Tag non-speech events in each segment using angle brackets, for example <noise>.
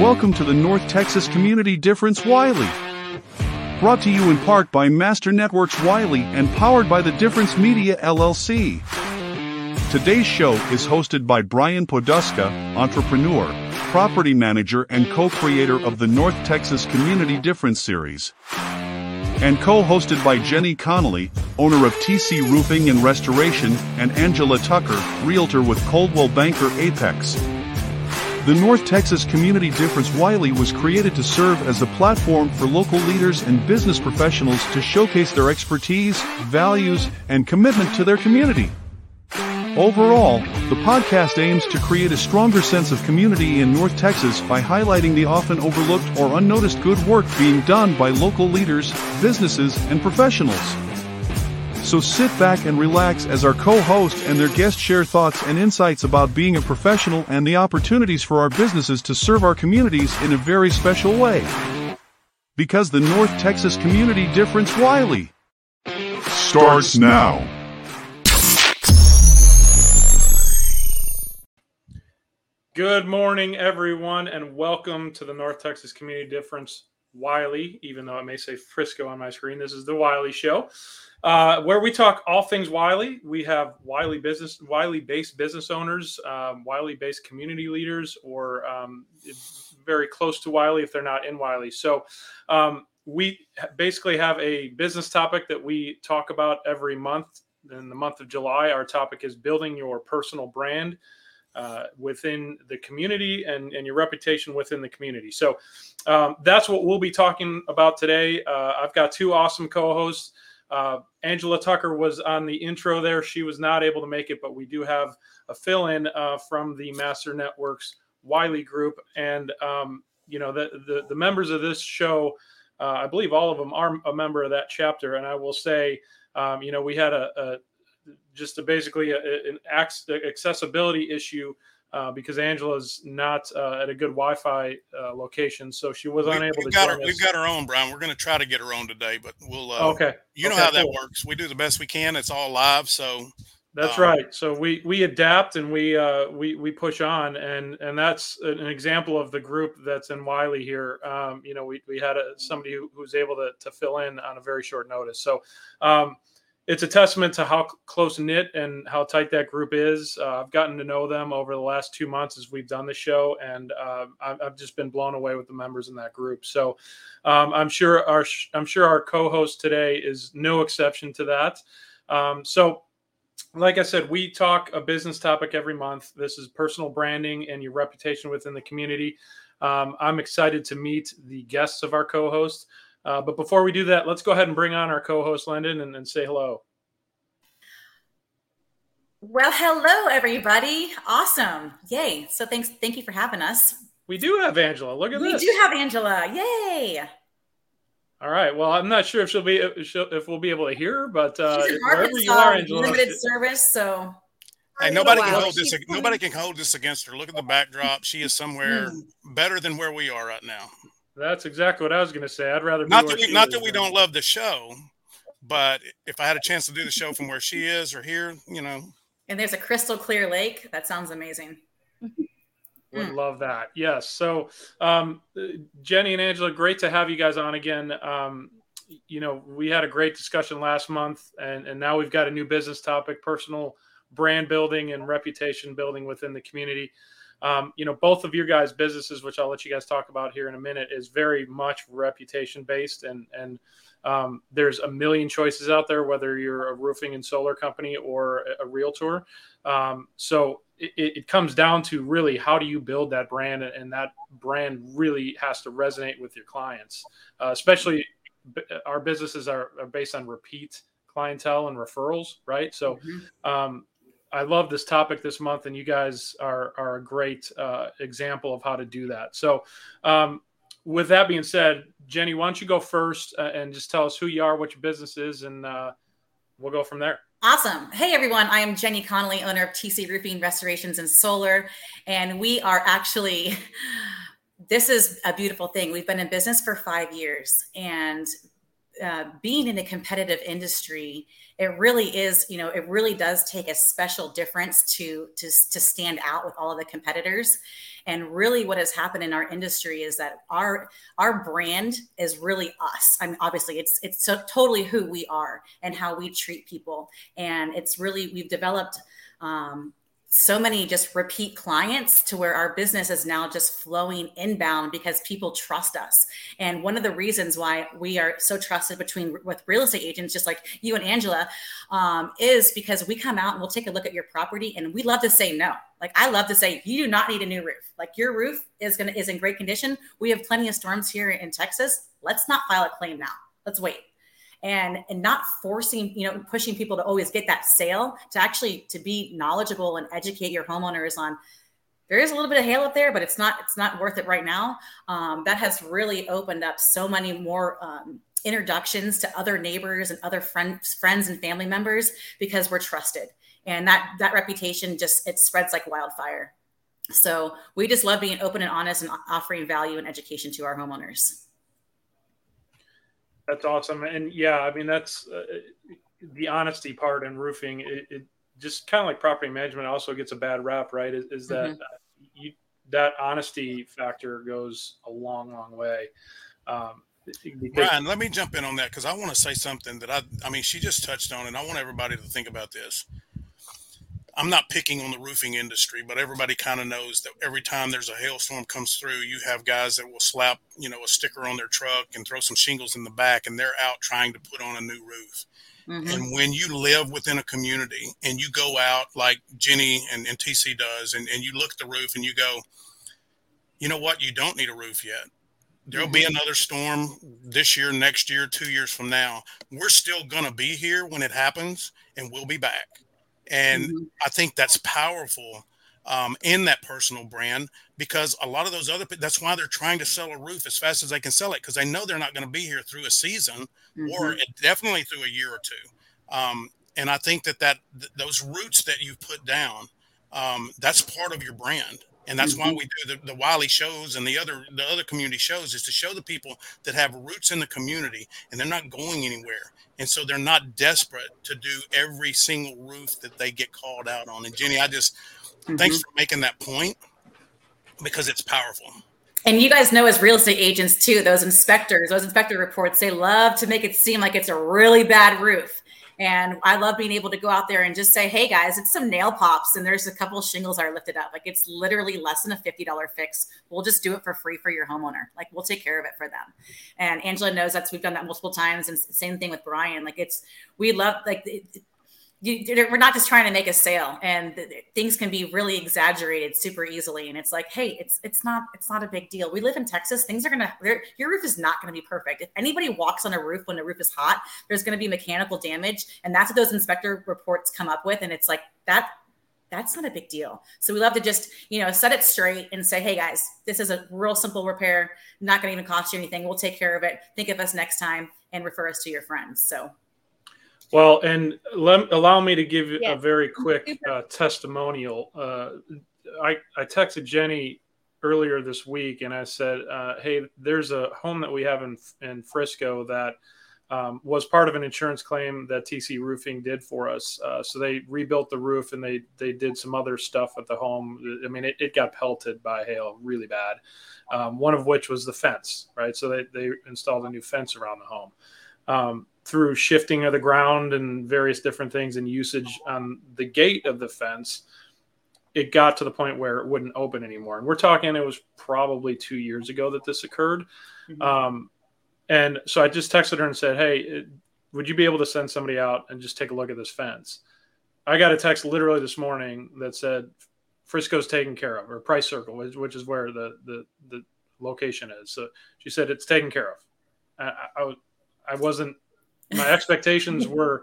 Welcome to the North Texas Community Difference Wylie. Brought to you in part by Master Networks Wylie and powered by the Difference Media LLC. Today's show is hosted by Brian Poduska, entrepreneur, property manager, and co creator of the North Texas Community Difference series. And co hosted by Jenny Connolley, owner of TC Roofing and Restoration, and Angela Tucker, realtor with Coldwell Banker Apex. The North Texas Community Difference Wylie was created to serve as a platform for local leaders and business professionals to showcase their expertise, values, and commitment to their community. Overall, the podcast aims to create a stronger sense of community in North Texas by highlighting the often overlooked or unnoticed good work being done by local leaders, businesses, and professionals. So sit back and relax as our co-host and their guest share thoughts and insights about being a professional and the opportunities for our businesses to serve our communities in a very special way. Because the North Texas Community Difference Wylie starts now. Good morning, everyone, and welcome to the North Texas Community Difference Wylie, even though it may say Frisco on my screen. This is the Wylie Show, uh, where we talk all things Wylie. We have Wylie business, Wylie based business owners, um, Wylie based community leaders, or um, very close to Wylie if they're not in Wylie. So um, we basically have a business topic that we talk about every month. In the month of July, our topic is building your personal brand uh, within the community and, and your reputation within the community. So um, that's what we'll be talking about today. Uh, I've got two awesome co hosts. Uh, Angela Tucker was on the intro there. She was not able to make it, but we do have a fill in uh, from the Master Networks Wylie Group. And, um, you know, the, the, the, members of this show, uh, I believe all of them are a member of that chapter. And I will say, um, you know, we had a, a just a basically a, an accessibility issue uh, because Angela's not uh, at a good Wi-Fi uh, location, so she was we, unable to. Got her, we've got our own, Brian. We're going to try to get her on today, but we'll. Uh, okay. You know okay, how that works. We do the best we can. It's all live, so. That's um, right. So we we adapt and we uh, we we push on, and and that's an example of the group that's in Wylie here. Um, you know, we we had a, somebody who, who was able to to fill in on a very short notice. So. Um, it's a testament to how close knit and how tight that group is. Uh, I've gotten to know them over the last two months as we've done the show, and uh, I've, just been blown away with the members in that group. So um, I'm sure our I'm sure our co-host today is no exception to that. Um, so, like I said, we talk a business topic every month. This is personal branding and your reputation within the community. Um, I'm excited to meet the guests of our co-host. Uh, but before we do that, let's go ahead and bring on our co-host Lyndon and, and say hello. Well, hello everybody. Awesome. Yay. So thanks thank you for having us. We do have Angela. Look at we this. We do have Angela. Yay. All right. Well, I'm not sure if she'll be if, she'll, if we'll be able to hear her, but uh, She's in Arkansas, you are, Angela, limited service, so Hey, nobody can hold this. Nobody can hold this against her. Look at the backdrop. She is somewhere hmm. better than where we are right now. That's exactly what I was going to say. I'd rather not that we, not that we don't love the show, but if I had a chance to do the show from where she is or here, you know. And there's a crystal clear lake. That sounds amazing. Would mm. love that. Yes. So, um, Jenny and Angela, great to have you guys on again. Um, you know, we had a great discussion last month, and, and now we've got a new business topic personal brand building and reputation building within the community um, you know, both of your guys' businesses, which I'll let you guys talk about here in a minute, is very much reputation based, and and um, there's a million choices out there, whether you're a roofing and solar company or a, realtor. Um, so it, it, comes down to really how do you build that brand, and that brand really has to resonate with your clients, uh, especially our businesses are, are, based on repeat clientele and referrals, right? So mm-hmm. um, I love this topic this month, and you guys are are a great uh, example of how to do that. So, um, with that being said, Jenny, why don't you go first uh, and just tell us who you are, what your business is, and uh, we'll go from there. Awesome. Hey, everyone. I am Jenny Connolley, owner of TC Roofing Restorations and Solar. And we are actually, <laughs> this is a beautiful thing. We've been in business for five years. And uh, being in a competitive industry, it really is, you know, it really does take a special difference to to to stand out with all of the competitors. And really, what has happened in our industry is that our our brand is really us. I mean, obviously, it's it's so totally who we are and how we treat people, and it's really we've developed. Um, so many just repeat clients to where our business is now just flowing inbound because people trust us. And one of the reasons why we are so trusted between with real estate agents, just like you and Angela, um, is because we come out and we'll take a look at your property and we love to say no. Like I love to say, you do not need a new roof. Like your roof is gonna is in great condition. We have plenty of storms here in Texas. Let's not file a claim now. Let's wait and and not forcing you know pushing people to always get that sale to actually to be knowledgeable and educate your homeowners on there is a little bit of hail up there but it's not it's not worth it right now. Um, that has really opened up so many more um, introductions to other neighbors and other friends friends and family members because we're trusted. And that that reputation just it spreads like wildfire. So we just love being open and honest and offering value and education to our homeowners that's awesome. And yeah, I mean, that's uh, the honesty part in roofing. It, it just kind of like property management also gets a bad rap, right? Is, is that mm-hmm. you, that honesty factor goes a long, long way. Um, because- Brian, let me jump in on that because I want to say something that I, I mean, she just touched on, and I want everybody to think about this. I'm not picking on the roofing industry, but everybody kind of knows that every time there's a hailstorm comes through, you have guys that will slap, you know, a sticker on their truck and throw some shingles in the back, and they're out trying to put on a new roof. Mm-hmm. And when you live within a community and you go out like Jenny and, and TC does, and, and you look at the roof and you go, you know what, you don't need a roof yet. There'll mm-hmm. be another storm this year, next year, two years from now. We're still going to be here when it happens, and we'll be back. And mm-hmm. I think that's powerful um, in that personal brand because a lot of those other that's why they're trying to sell a roof as fast as they can sell it because they know they're not going to be here through a season mm-hmm. or definitely through a year or two. Um, and I think that that th- those roots that you put down, um, that's part of your brand and that's mm-hmm. why we do the, the Wylie shows and the other the other community shows is to show the people that have roots in the community and they're not going anywhere and so they're not desperate to do every single roof that they get called out on and jenny i just mm-hmm. thanks for making that point because it's powerful and you guys know as real estate agents too those inspectors those inspector reports they love to make it seem like it's a really bad roof and I love being able to go out there and just say, hey guys, it's some nail pops and there's a couple shingles are lifted up. Like it's literally less than a $50 fix. We'll just do it for free for your homeowner. Like we'll take care of it for them. And Angela knows that's we've done that multiple times. And same thing with Brian. Like it's we love like it, you, we're not just trying to make a sale and things can be really exaggerated super easily and it's like hey it's it's not it's not a big deal. We live in texas things are gonna your roof is not gonna be perfect. If anybody walks on a roof when the roof is hot there's gonna be mechanical damage and that's what those inspector reports come up with and it's like that that's not a big deal. So we love to just you know set it straight and say hey guys this is a real simple repair not gonna even cost you anything. We'll take care of it. Think of us next time and refer us to your friends. So well, and let, allow me to give yes. a very quick uh, testimonial. Uh, I, I texted Jenny earlier this week and I said, uh, hey, there's a home that we have in, in Frisco that um, was part of an insurance claim that TC Roofing did for us. Uh, so they rebuilt the roof and they, they did some other stuff at the home. I mean, it, it got pelted by hail really bad. Um, one of which was the fence, right? So they, they installed a new fence around the home. Um, through shifting of the ground and various different things and usage on the gate of the fence, it got to the point where it wouldn't open anymore. And we're talking, it was probably two years ago that this occurred. Mm-hmm. Um, and so I just texted her and said, Hey, would you be able to send somebody out and just take a look at this fence? I got a text literally this morning that said Frisco's taken care of, or Price Circle, which, which is where the, the, the location is. So she said it's taken care of. I, I, I wasn't my expectations <laughs> were,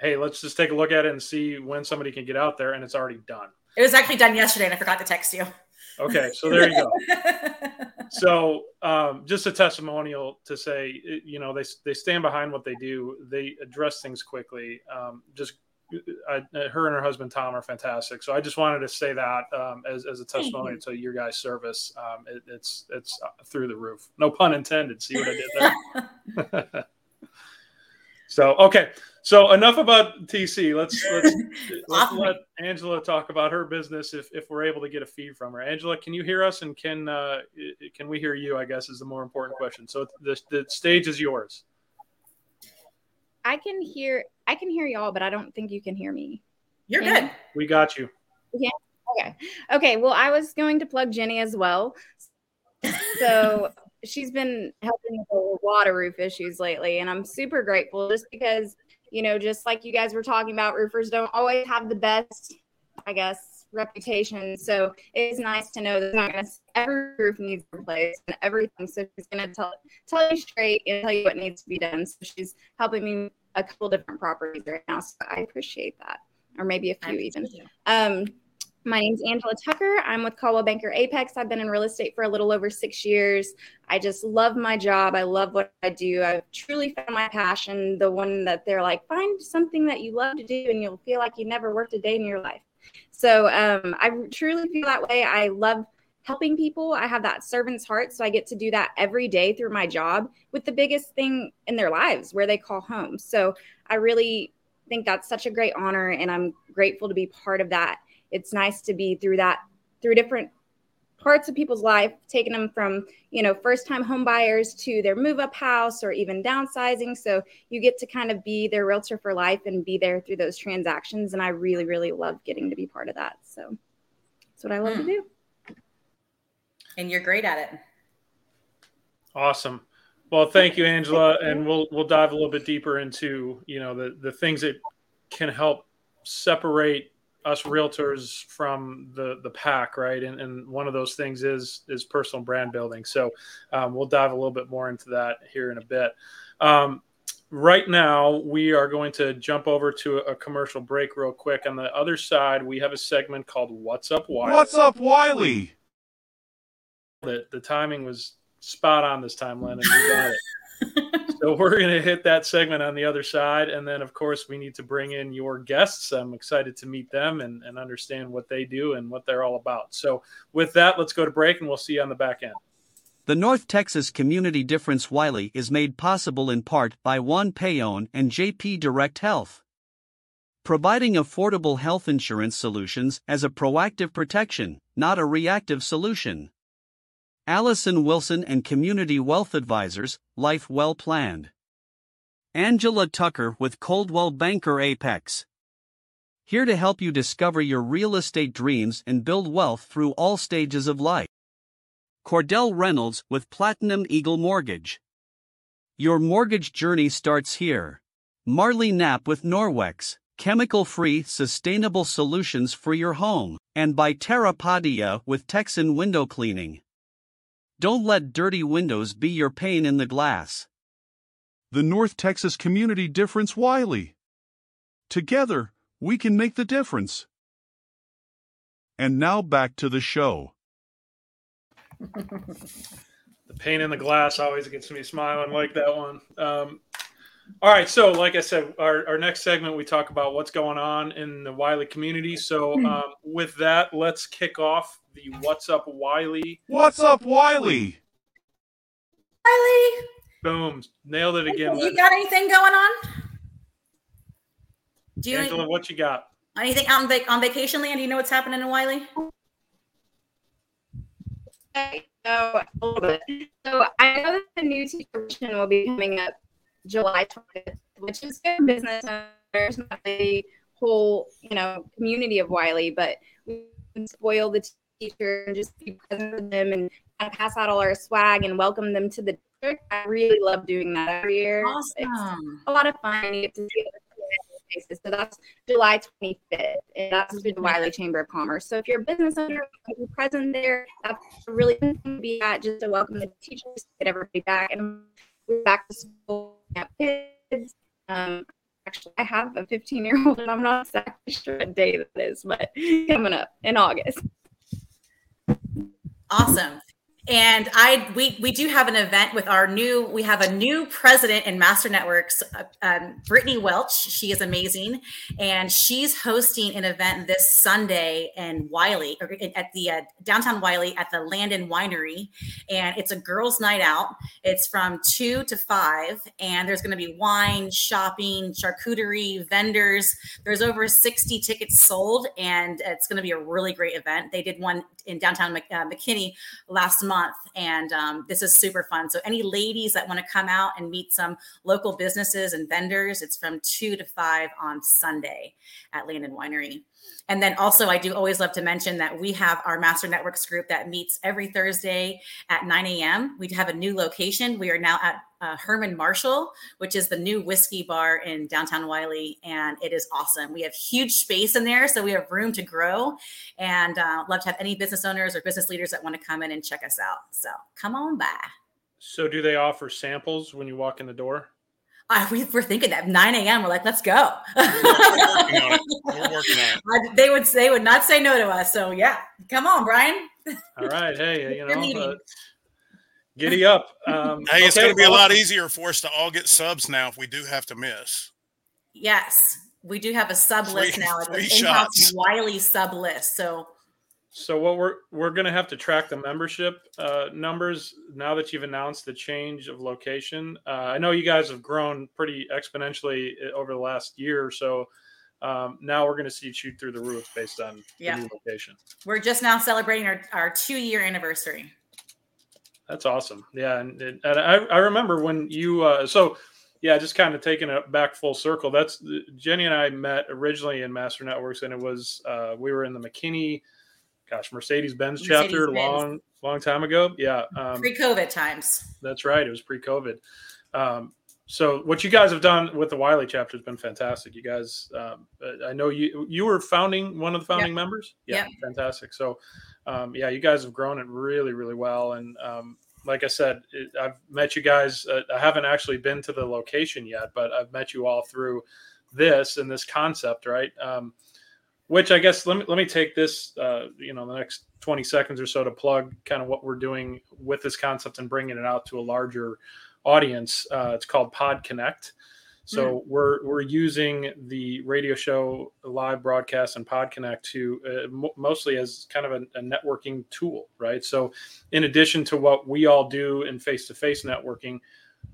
hey, let's just take a look at it and see when somebody can get out there, and it's already done. It was actually done yesterday, and I forgot to text you. Okay, so there you go. <laughs> so um, just a testimonial to say, you know, they they stand behind what they do. They address things quickly. Um, just I, her and her husband Tom are fantastic. So I just wanted to say that um, as, as a testimony to your guys' service. Um, it, it's it's through the roof. No pun intended. See what I did there? <laughs> So okay, so enough about TC. Let's let's, <laughs> let's let Angela talk about her business if, if we're able to get a feed from her. Angela, can you hear us? And can uh, can we hear you? I guess is the more important question. So the the stage is yours. I can hear I can hear y'all, but I don't think you can hear me. You're good. We got you. Yeah. Okay. Okay. Well, I was going to plug Jenny as well. So <laughs> she's been helping with a water roof issues lately, and I'm super grateful just because you know, just like you guys were talking about, roofers don't always have the best, I guess, reputation. So it's nice to know that not gonna, every roof needs replaced and everything. So she's going to tell tell you straight and tell you what needs to be done. So she's helping me a couple different properties right now. So I appreciate that, or maybe a few even. Um, my name's Angela Tucker. I'm with Coldwell Banker Apex. I've been in real estate for a little over six years. I just love my job. I love what I do. I've truly found my passion, the one that they're like, find something that you love to do and you'll feel like you never worked a day in your life. So um, I truly feel that way. I love helping people. I have that servant's heart. So I get to do that every day through my job with the biggest thing in their lives where they call home. So I really think that's such a great honor and I'm grateful to be part of that it's nice to be through that through different parts of people's life taking them from you know first time home buyers to their move up house or even downsizing. So you get to kind of be their realtor for life and be there through those transactions. And i really really love getting to be part of that. So that's what i love to hmm. do. And you're great at it. Awesome. Well thank you angela. and we'll we'll dive a little bit deeper into you know the the things that can help separate us realtors from the the pack, right? And, and one of those things is is personal brand building. So um, we'll dive a little bit more into that here in a bit. Um, right now, we are going to jump over to a commercial break real quick. On the other side, we have a segment called "What's Up, Wylie." What's up, Wylie? The the timing was spot on this time, Lennon. We got it. <laughs> so we're going to hit that segment on the other side. And then, of course, we need to bring in your guests. I'm excited to meet them and, and understand what they do and what they're all about. So, with that, let's go to break and we'll see you on the back end. The North Texas Community Difference Wylie is made possible in part by Juan Payon and JP Direct Health. Providing affordable health insurance solutions as a proactive protection, not a reactive solution. Allison Wilson and Community Wealth Advisors, Life Well Planned. Angela Tucker with Coldwell Banker Apex. Here to help you discover your real estate dreams and build wealth through all stages of life. Cordell Reynolds with Platinum Eagle Mortgage. Your mortgage journey starts here. Marley Knapp with Norwex, chemical free, sustainable solutions for your home, and by Terra Padia with Texan Window Cleaning. Don't let dirty windows be your pane in the glass. The North Texas Community Difference Wylie. Together, we can make the difference. And now back to the show. <laughs> the pane in the glass always gets me smiling like that one. Um, all right, so like I said, our, our next segment we talk about what's going on in the Wylie community. So hmm. um, with that, let's kick off the What's Up Wylie. What's Up Wylie? Wylie. Boom. Nailed it again. You got anything going on? Do you Angela, what you got? Anything on, vac- on vacation land? Do you know what's happening in Wylie? So, a little bit. So I know that the new teacher will be coming up July 20th, which is good business owners, not the whole, you know, community of Wylie, but we spoil the teacher and just be present with them and kind of pass out all our swag and welcome them to the district. I really love doing that every year. Awesome. It's a lot of fun. You get to see. So that's July 25th, and that's through the Wylie Chamber of Commerce. So if you're a business owner, you're present there, that's a really good thing to be at just to welcome the teachers, get everybody back, and back to school, have kids. Um, actually, I have a 15 year old, and I'm not exactly sure what day that is, but coming up in August. Awesome. And I we we do have an event with our new we have a new president in Master Networks, uh, um, Brittany Welch. She is amazing, and she's hosting an event this Sunday in wylie or at the uh, downtown wylie at the Landon Winery, and it's a girls' night out. It's from two to five, and there's going to be wine, shopping, charcuterie, vendors. There's over sixty tickets sold, and it's going to be a really great event. They did one in downtown uh, McKinney last month, and um, this is super fun. So, any ladies that want to come out and meet some local businesses and vendors, it's from two to five on Sunday at Landon Winery. And then also, I do always love to mention that we have our Master Networks group that meets every Thursday at 9 a.m. We have a new location. We are now at uh, Herman Marshall, which is the new whiskey bar in downtown Wylie, and it is awesome. We have huge space in there, so we have room to grow, and uh, love to have any business owners or business leaders that want to come in and check us out. So come on by. So, do they offer samples when you walk in the door? Uh, we were thinking that 9 a.m. We're like, let's go. We're working on it. We're working on it. they would they would not say no to us. So yeah, come on, Brian. All right, hey, you know, uh, giddy up. Um, Hey, it's going to be a lot easier for us to all get subs now if we do have to miss. Yes, we do have a sub list Free- now. It's an in-house. Wylie sub list. So So what we're we're gonna have to track the membership uh, numbers now that you've announced the change of location. Uh, I know you guys have grown pretty exponentially uh, over the last year or so. Um, now we're gonna see it shoot through the roof based on Yeah. the new location. we're just now celebrating our, our two year anniversary. That's awesome. Yeah, and, and I, I remember when you uh, so yeah, just kind of taking it back full circle. That's Jenny and I met originally in Master Networks, and it was uh, we were in the McKinney, gosh, Mercedes Benz chapter long long time ago. Yeah, um, Pre COVID times. that's right. It was pre-COVID. Um, so what you guys have done with the Wylie chapter has been fantastic. You guys, um, I know you you were founding one of the founding members. Yeah, Yep. fantastic. So um, yeah, you guys have grown it really, really well. And um, like I said, it, I've met you guys. Uh, I haven't actually been to the location yet, but I've met you all through this and this concept, right? Um, which I guess let me let me take this, uh, you know, the next twenty seconds or so to plug kind of what we're doing with this concept and bringing it out to a larger audience. Uh, it's called Pod Connect. So we're we're using the radio show live broadcast and Pod Connect to uh, mo mostly as kind of a, a networking tool, right? So in addition to what we all do in face-to-face networking,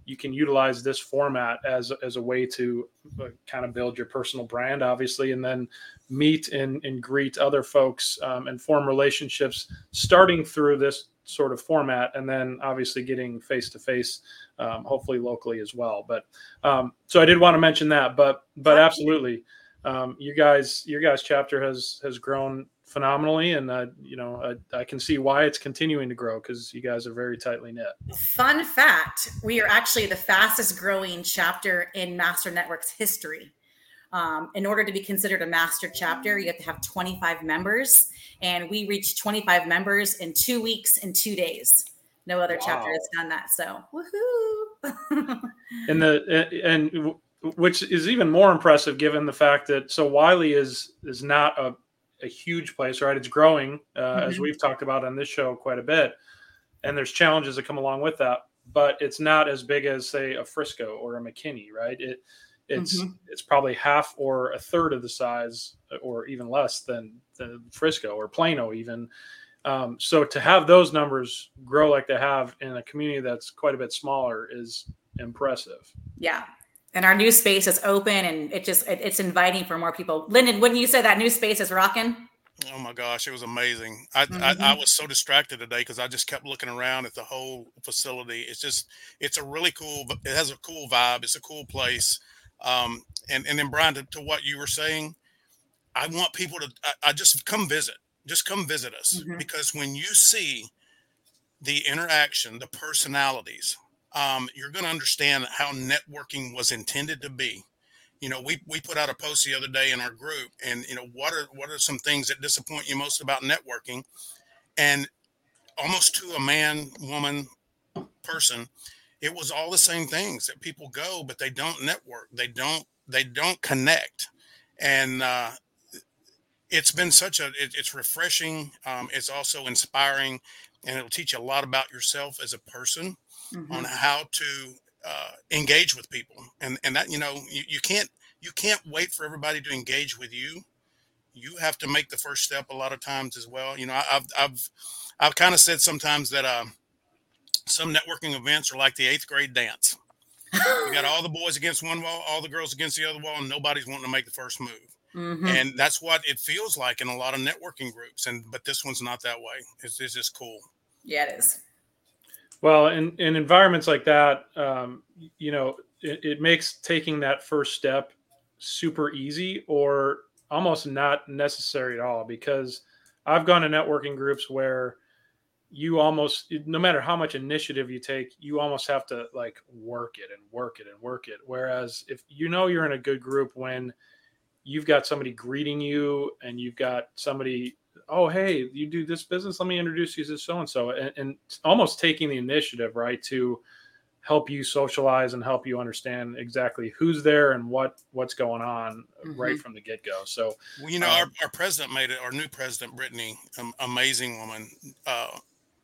you can utilize this format as as a way to uh, kind of build your personal brand, obviously, and then meet and, and greet other folks um, and form relationships starting through this sort of format and then obviously getting face to face um, hopefully locally as well. But um, so i did want to mention that but but absolutely um, you guys your guys chapter has has grown phenomenally and uh, you know I, I can see why it's continuing to grow because you guys are very tightly knit Fun fact we are actually the fastest growing chapter in Master Networks history. Um, in order to be considered a master chapter, you have to have 25 members, and we reached 25 members in two weeks and two days. No other chapter has done that. So, woohoo! <laughs> and the and w- which is even more impressive given the fact that so Wiley is is not a, a huge place, right? It's growing, uh, as Mhm. we've talked about on this show quite a bit, and there's challenges that come along with that. But it's not as big as say a Frisco or a McKinney, right? It it's it's probably half or a third of the size, or even less than than Frisco or Plano, even. Um, so to have those numbers grow like they have in a community that's quite a bit smaller is impressive. yeah. And our new space is open, and it just it, it's inviting for more people. Lyndon, wouldn't you say that new space is rocking? Oh my gosh, it was amazing. I I, I Mhm. was so distracted today because I just kept looking around at the whole facility. It's just it's a really cool. It has a cool vibe. It's a cool place. Um, and and then Brian, to, to what you were saying, I want people to. I, I just come visit. Just come visit us Mhm. because when you see the interaction, the personalities, um, you're going to understand how networking was intended to be. You know we we put out a post the other day in our group and you know what are what are some things that disappoint you most about networking? And almost to a man woman person it was all the same things that people go but they don't network. They don't they don't connect. And uh it's been such a it, it's refreshing um, it's also inspiring and it'll teach you a lot about yourself as a person Mhm. on how to uh, engage with people. And and that you know you, you can't you can't wait for everybody to engage with you. You have to make the first step a lot of times as well. You know I, i've i've i've kind of said sometimes that uh, some networking events are like the eighth grade dance. You got all the <laughs> boys against one wall all the girls against the other wall and nobody's wanting to make the first move. Mhm. and that's what it feels like in a lot of networking groups and but this one's not that way. It's, it's just cool. Yeah, it is. Well, in, in environments like that, um, you know, it, it makes taking that first step super easy or almost not necessary at all because I've gone to networking groups where you almost no matter how much initiative you take you almost have to like work it and work it and work it. Whereas if you know you're in a good group when you've got somebody greeting you and you've got somebody oh hey you do this business let me introduce you to so and so and almost taking the initiative right to help you socialize and help you understand exactly who's there and what what's going on right from the get-go so Well, you know, Um, our, our president made it, our new president, Brittany, um, amazing woman, uh,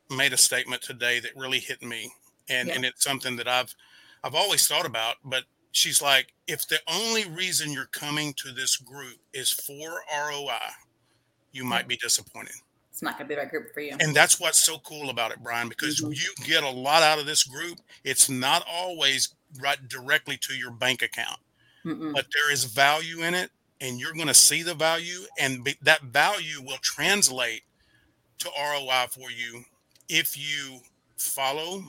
made a statement today that really hit me. And, Yeah. and it's something that I've, I've always thought about, but she's like, if the only reason you're coming to this group is for ROI, you might be disappointed. It's not going to be the right group for you. And that's what's so cool about it, Brian, because Mhm. you get a lot out of this group. It's not always right directly to your bank account Mm-mm. but there is value in it and you're going to see the value and be, that value will translate to ROI for you if you follow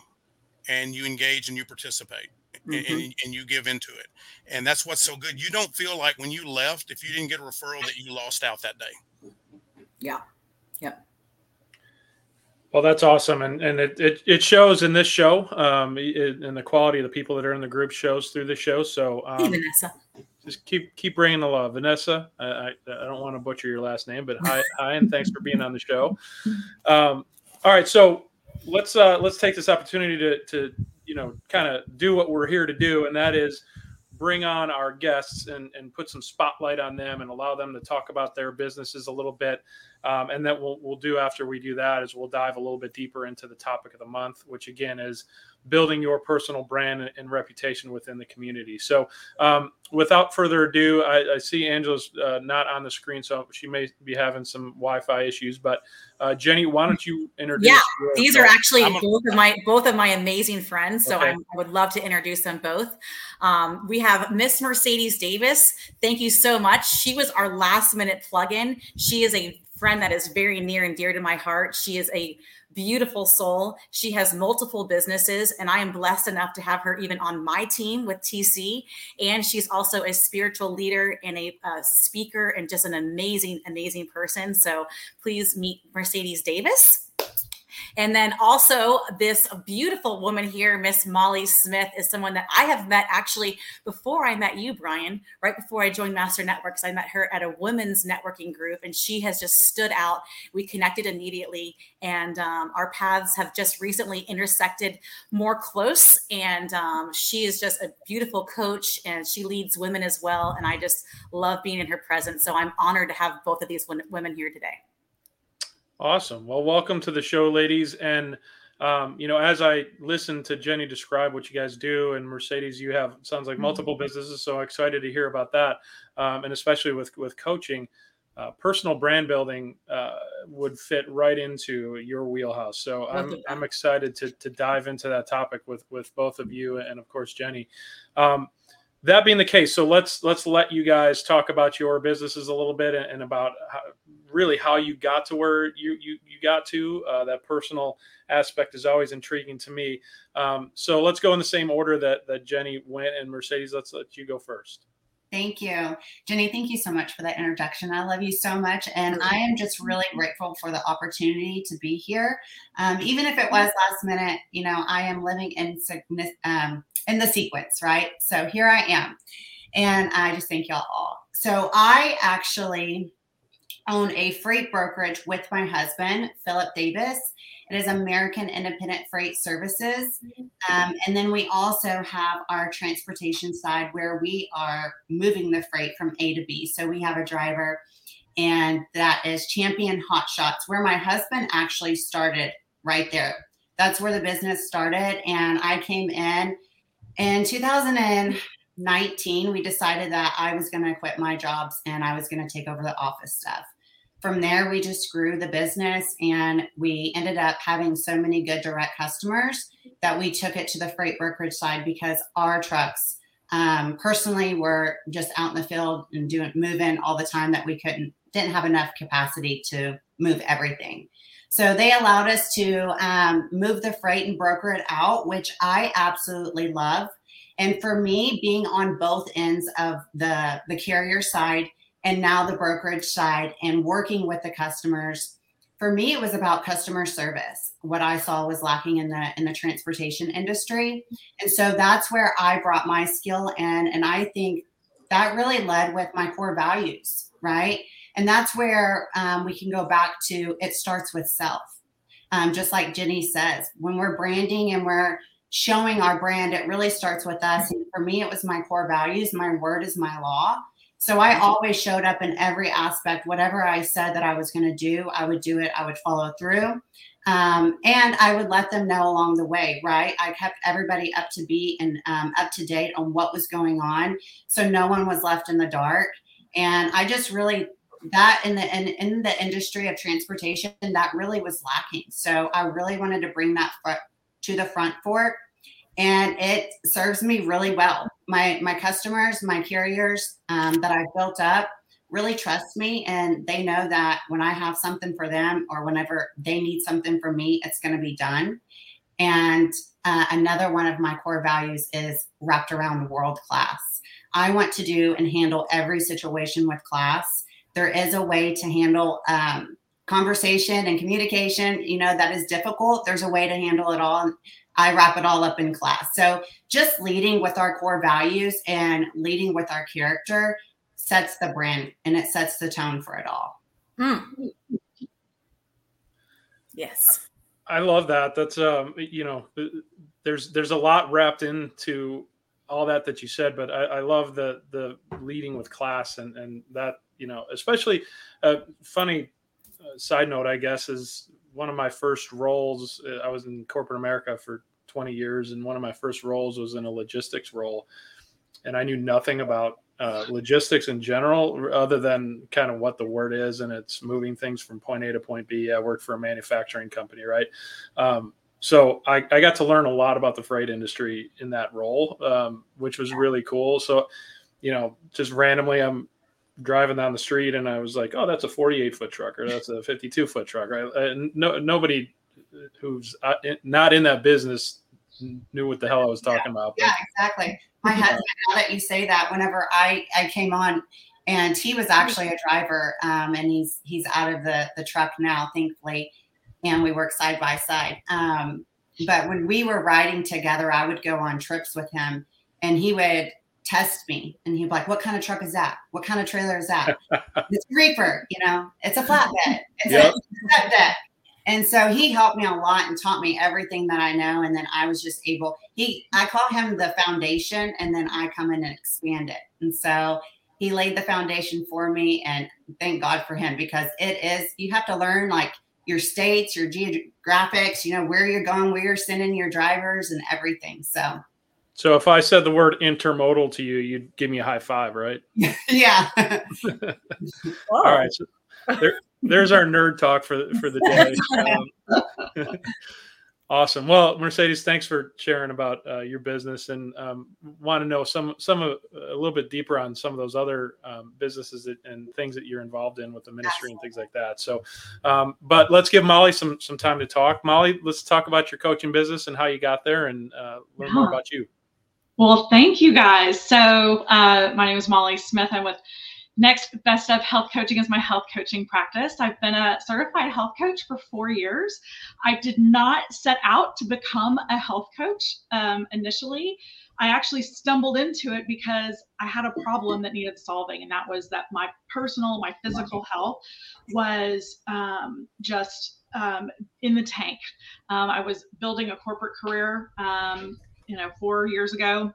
and you engage and you participate Mhm. and, and you give into it and that's what's so good you don't feel like when you left if you didn't get a referral that you lost out that day Yeah. Yep. Well, that's awesome, and and it it, it shows in this show, um, it, and the quality of the people that are in the group shows through the show. So Hey, um, Vanessa. just keep keep bringing the love, Vanessa. I, I I don't want to butcher your last name, but hi <laughs> hi, and thanks for being on the show. Um, all right, so let's uh, let's take this opportunity to to you know kind of do what we're here to do, and that is bring on our guests and, and put some spotlight on them and allow them to talk about their businesses a little bit. Um, and then we'll, we'll do after we do that is we'll dive a little bit deeper into the topic of the month, which again is building your personal brand and, and reputation within the community. So um, without further ado, I, I see Angela's uh, not on the screen, so she may be having some Wi-Fi issues. But uh, Jenny, why don't you introduce? Yeah, your- These are actually a- both of my both of my amazing friends, so Okay. I'm, I would love to introduce them both. Um, we have Miss Mercedes Davis. Thank you so much. She was our last minute plug-in. She is a friend that is very near and dear to my heart. She is a beautiful soul. She has multiple businesses, and I am blessed enough to have her even on my team with TC. And she's also a spiritual leader and a uh, speaker, and just an amazing, amazing person. So please meet Mercedes Davis. And then also this beautiful woman here, Miss Molly Smith, is someone that I have met actually before I met you, Brian. Right before I joined Master Networks, I met her at a women's networking group, and she has just stood out. We connected immediately, and um, our paths have just recently intersected more close. And um, she is just a beautiful coach, and she leads women as well. And I just love being in her presence. So I'm honored to have both of these women here today. Awesome. Well, welcome to the show, ladies. And um, you know, as I listen to Jenny describe what you guys do, and Mercedes, you have sounds like multiple businesses. So excited to hear about that, um, and especially with with coaching, uh, personal brand building uh, would fit right into your wheelhouse. So I'm. I'm excited to to dive into that topic with with both of you, and of course Jenny. Um, that being the case, so let's let's let you guys talk about your businesses a little bit and, and about how, really how you got to where you you, you got to. Uh, that personal aspect is always intriguing to me. Um, so let's go in the same order that that Jenny went and Mercedes. Let's let you go first. Thank you. Jenny, thank you so much for that introduction. I love you so much. And I am just really grateful for the opportunity to be here. Um, even if it was last minute, you know, I am living in, um, in the sequence, right? So here I am. And I just thank y'all all. So I actually own a freight brokerage with my husband, Philip Davis. It is American Independent Freight Services. Um, and then we also have our transportation side where we are moving the freight from A to B. So we have a driver, and that is Champion Hot Shots, where my husband actually started right there. That's where the business started. And I came in in 2019. We decided that I was going to quit my jobs and I was going to take over the office stuff. From there, we just grew the business and we ended up having so many good direct customers that we took it to the freight brokerage side because our trucks um, personally were just out in the field and doing moving all the time that we couldn't didn't have enough capacity to move everything. So they allowed us to um, move the freight and broker it out, which I absolutely love. And for me, being on both ends of the the carrier side and now the brokerage side and working with the customers, for me it was about customer service. What I saw was lacking in the in the transportation industry, and so that's where I brought my skill in, and I think that really led with my core values, right? And that's where um, we can go back to it starts with self. Um, just like Jenny says, when we're branding and we're showing our brand, it really starts with us. And for me, it was my core values. My word is my law. So I always showed up in every aspect. Whatever I said that I was going to do, I would do it. I would follow through. Um, and I would let them know along the way, right? I kept everybody up to beat and um, up to date on what was going on. So no one was left in the dark. And I just really that in the in, in the industry of transportation that really was lacking so i really wanted to bring that to the front for and it serves me really well my my customers my carriers um, that i've built up really trust me and they know that when i have something for them or whenever they need something from me it's going to be done and uh, another one of my core values is wrapped around world class i want to do and handle every situation with class there is a way to handle um, conversation and communication, you know, that is difficult. There's a way to handle it all. And I wrap it all up in class. So just leading with our core values and leading with our character sets the brand and it sets the tone for it all. Hmm. Yes. I love that. That's um, you know, there's there's a lot wrapped into all that that you said, but I, I love the the leading with class and and that you know, especially a uh, funny uh, side note, I guess, is one of my first roles. Uh, I was in corporate America for 20 years, and one of my first roles was in a logistics role. And I knew nothing about uh, logistics in general, other than kind of what the word is, and it's moving things from point A to point B. I worked for a manufacturing company, right? Um, so I, I, got to learn a lot about the freight industry in that role, um, which was really cool. So, you know, just randomly, I'm driving down the street and I was like, oh, that's a 48 foot truck or that's a 52 foot truck, right? And no, nobody who's uh, not in that business knew what the hell I was talking yeah. about. But, yeah, exactly. My husband, now that you say that, whenever I, I came on and he was actually a driver um, and he's, he's out of the, the truck now, thankfully. And we work side by side. Um, but when we were riding together, I would go on trips with him and he would test me. And he'd be like, What kind of truck is that? What kind of trailer is that? <laughs> it's a reefer, you know, it's a flatbed, it's yep. a flatbed. And so he helped me a lot and taught me everything that I know. And then I was just able, he, I call him the foundation, and then I come in and expand it. And so he laid the foundation for me. And thank God for him because it is, you have to learn like your states, your geographics, you know, where you're going, where you're sending your drivers and everything. So so if I said the word intermodal to you, you'd give me a high five, right? <laughs> yeah. <laughs> All right. So there, there's our nerd talk for for the day. <laughs> Um, <laughs> awesome. Well, Mercedes, thanks for sharing about uh, your business, and um, want to know some some of a little bit deeper on some of those other um, businesses that, and things that you're involved in with the ministry and things like that. So, um, but let's give Molly some some time to talk. Molly, let's talk about your coaching business and how you got there, and uh, learn yeah. more about you. Well, thank you guys. So, uh, my name is Molly Smith. I'm with Next Best of Health Coaching is my health coaching practice. I've been a certified health coach for four years. I did not set out to become a health coach um, initially. I actually stumbled into it because I had a problem that needed solving, and that was that my personal, my physical health was um, just um, in the tank. Um, I was building a corporate career um, you know, four years ago.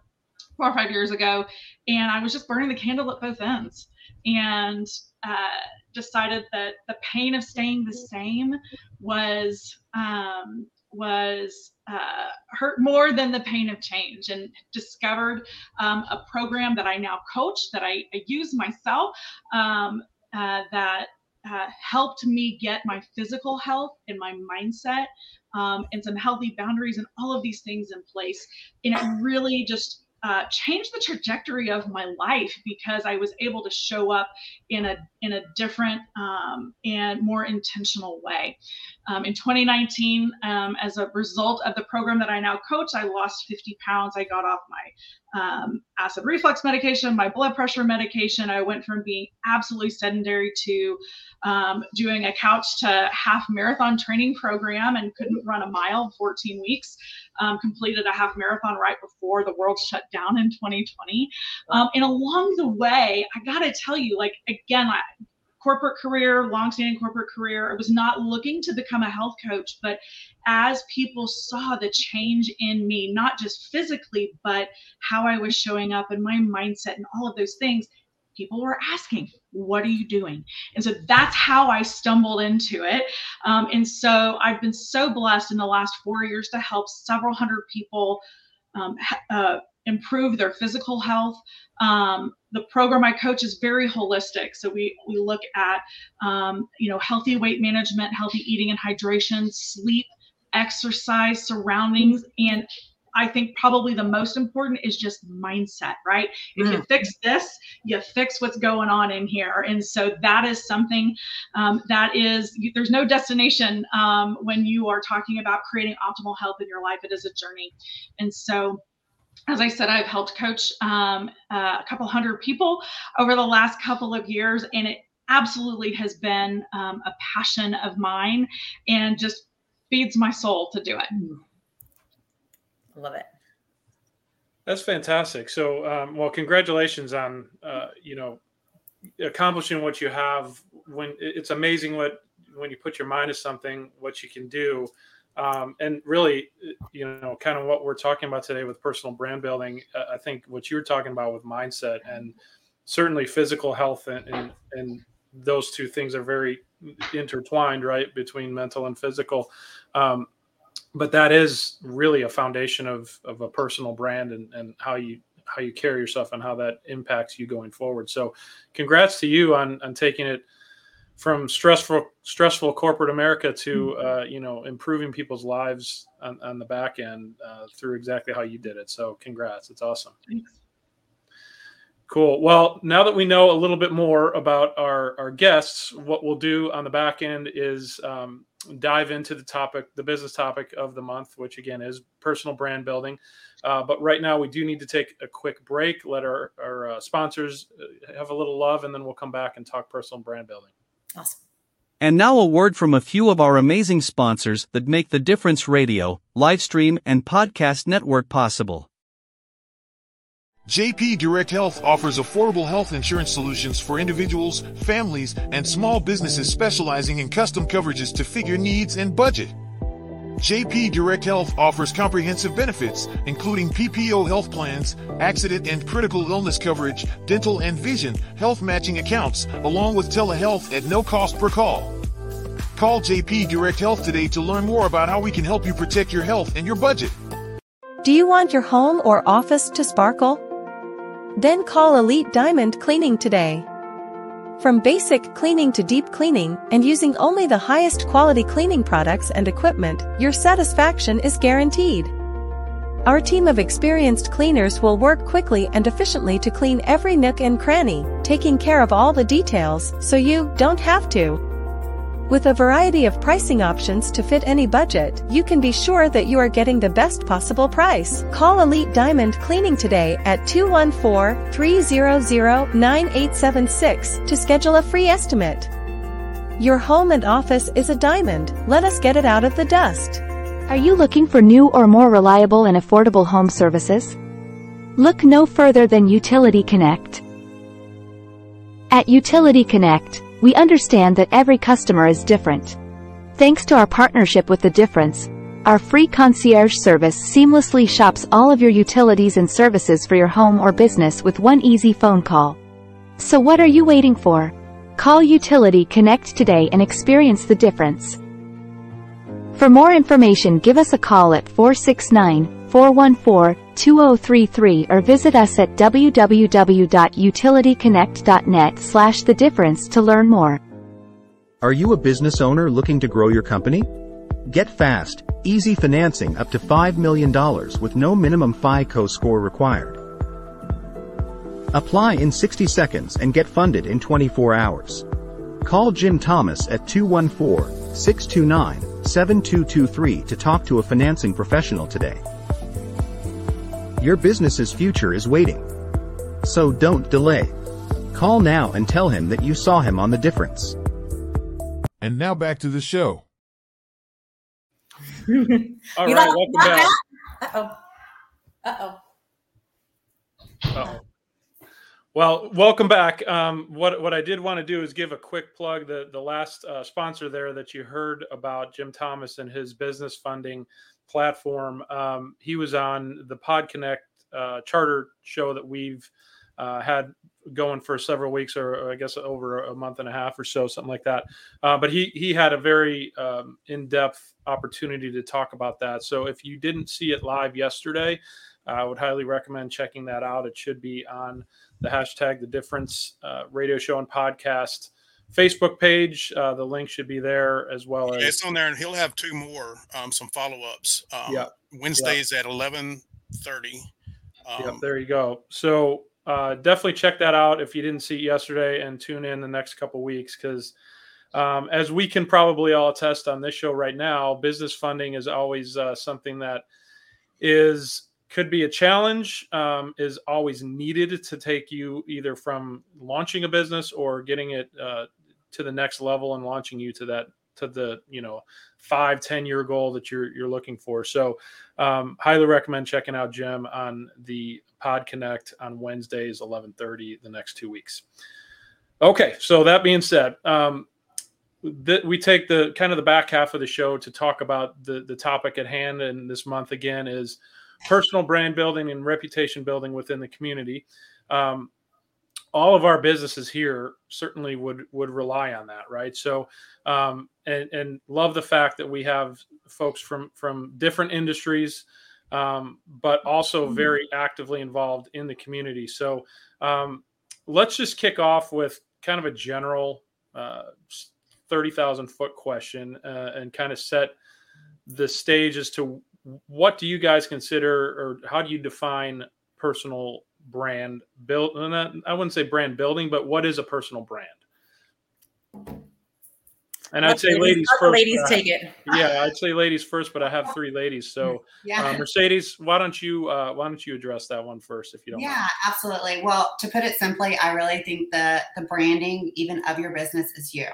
four or five years ago, and I was just burning the candle at both ends, and uh, decided that the pain of staying the same was um, was uh, hurt more than the pain of change and discovered um, a program that I now coach that I, I use myself um, uh, that uh, helped me get my physical health and my mindset um, and some healthy boundaries and all of these things in place. And it really just uh, changed the trajectory of my life because I was able to show up in a in a different um, and more intentional way. Um, in 2019, um, as a result of the program that I now coach, I lost 50 pounds. I got off my um, acid reflux medication, my blood pressure medication. I went from being absolutely sedentary to um, doing a couch to half marathon training program and couldn't run a mile 14 weeks. Um, completed a half marathon right before the world shut down in 2020. Um, and along the way, I got to tell you, like, again, I, corporate career, longstanding corporate career. I was not looking to become a health coach, but as people saw the change in me, not just physically, but how I was showing up and my mindset and all of those things, people were asking, What are you doing? And so that's how I stumbled into it. Um, and so I've been so blessed in the last four years to help several hundred people um, uh, improve their physical health. Um, the program I coach is very holistic. So we we look at um, you know healthy weight management, healthy eating and hydration, sleep, exercise, surroundings, and I think probably the most important is just mindset, right? If you mm. fix this, you fix what's going on in here. And so that is something um, that is, there's no destination um, when you are talking about creating optimal health in your life. It is a journey. And so, as I said, I've helped coach um, uh, a couple hundred people over the last couple of years, and it absolutely has been um, a passion of mine and just feeds my soul to do it. I love it. That's fantastic. So, um, well, congratulations on uh, you know accomplishing what you have. When it's amazing what when you put your mind to something, what you can do. Um, and really, you know, kind of what we're talking about today with personal brand building. Uh, I think what you were talking about with mindset and certainly physical health and, and, and those two things are very intertwined, right, between mental and physical. Um, but that is really a foundation of, of a personal brand and, and how you how you carry yourself and how that impacts you going forward. So, congrats to you on on taking it from stressful stressful corporate America to mm-hmm. uh, you know improving people's lives on, on the back end uh, through exactly how you did it. So congrats, it's awesome. Thanks. Cool. Well, now that we know a little bit more about our our guests, what we'll do on the back end is um, dive into the topic, the business topic of the month, which again is personal brand building. Uh, but right now, we do need to take a quick break, let our, our uh, sponsors uh, have a little love, and then we'll come back and talk personal brand building. Awesome. And now a word from a few of our amazing sponsors that make the Difference Radio, live stream, and podcast network possible. JP Direct Health offers affordable health insurance solutions for individuals, families, and small businesses specializing in custom coverages to fit your needs and budget. JP Direct Health offers comprehensive benefits, including PPO health plans, accident and critical illness coverage, dental and vision, health matching accounts, along with telehealth at no cost per call. Call JP Direct Health today to learn more about how we can help you protect your health and your budget. Do you want your home or office to sparkle? Then call Elite Diamond Cleaning today. From basic cleaning to deep cleaning and using only the highest quality cleaning products and equipment, your satisfaction is guaranteed. Our team of experienced cleaners will work quickly and efficiently to clean every nook and cranny, taking care of all the details so you don't have to. With a variety of pricing options to fit any budget, you can be sure that you are getting the best possible price. Call Elite Diamond Cleaning today at 214-300-9876 to schedule a free estimate. Your home and office is a diamond. Let us get it out of the dust. Are you looking for new or more reliable and affordable home services? Look no further than Utility Connect. At Utility Connect, we understand that every customer is different. Thanks to our partnership with The Difference, Our free concierge service seamlessly shops all of your utilities and services for your home or business with one easy phone call. So what are you waiting for? Call Utility Connect today and experience the difference. For more information give us a call at 469-414-2033 or visit us at www.utilityconnect.net slash the difference to learn more. Are you a business owner looking to grow your company? Get fast, easy financing up to $5 million with no minimum FICO score required. Apply in 60 seconds and get funded in 24 hours. Call Jim Thomas at 214-629-7223 to talk to a financing professional today. Your business's future is waiting. So don't delay. Call now and tell him that you saw him on the difference. And now back to the show. <laughs> All You right, know- welcome back. Uh-oh. Uh-oh. Uh-oh. Well, welcome back. Um, what what I did want to do is give a quick plug. The the last uh, sponsor there that you heard about, Jim Thomas and his business funding platform. Um, he was on the PodConnect uh, charter show that we've uh, had going for several weeks, or, or I guess over a month and a half or so, something like that. Uh, but he he had a very um, in depth opportunity to talk about that. So if you didn't see it live yesterday, I would highly recommend checking that out. It should be on the hashtag the difference uh, radio show and podcast Facebook page. Uh, the link should be there as well Yeah, as it's on there, and he'll have two more, um, some follow ups. Um, Yeah. Wednesdays at eleven thirty. Um, Yep, there you go. So uh, definitely check that out if you didn't see it yesterday, and tune in the next couple weeks because, um, as we can probably all attest on this show right now, business funding is always uh, something that is could be a challenge. Um, is always needed to take you either from launching a business or getting it uh, to the next level and launching you to that to the you know five ten year goal that you're you're looking for. So um, highly recommend checking out Jim on the Pod Connect on Wednesdays, 11:30, the next two weeks. Okay, so that being said, um, th- we take the kind of the back half of the show to talk about the the topic at hand, and this month again is personal brand building and reputation building within the community. Um, all of our businesses here certainly would would rely on that, right? So, um, and and love the fact that we have folks from from different industries, um, but also very actively involved in the community. So, um, let's just kick off with kind of a general uh, thirty thousand foot question uh, and kind of set the stage as to what do you guys consider or how do you define personal brand build and i wouldn't say brand building but what is a personal brand and i'd say ladies first ladies take it. yeah i'd say ladies first but i have three ladies so <laughs> Yeah. uh, mercedes why don't you uh, why don't you address that one first if you don't mind? Yeah, absolutely. Well, to put it simply, I really think the the branding even of your business is you.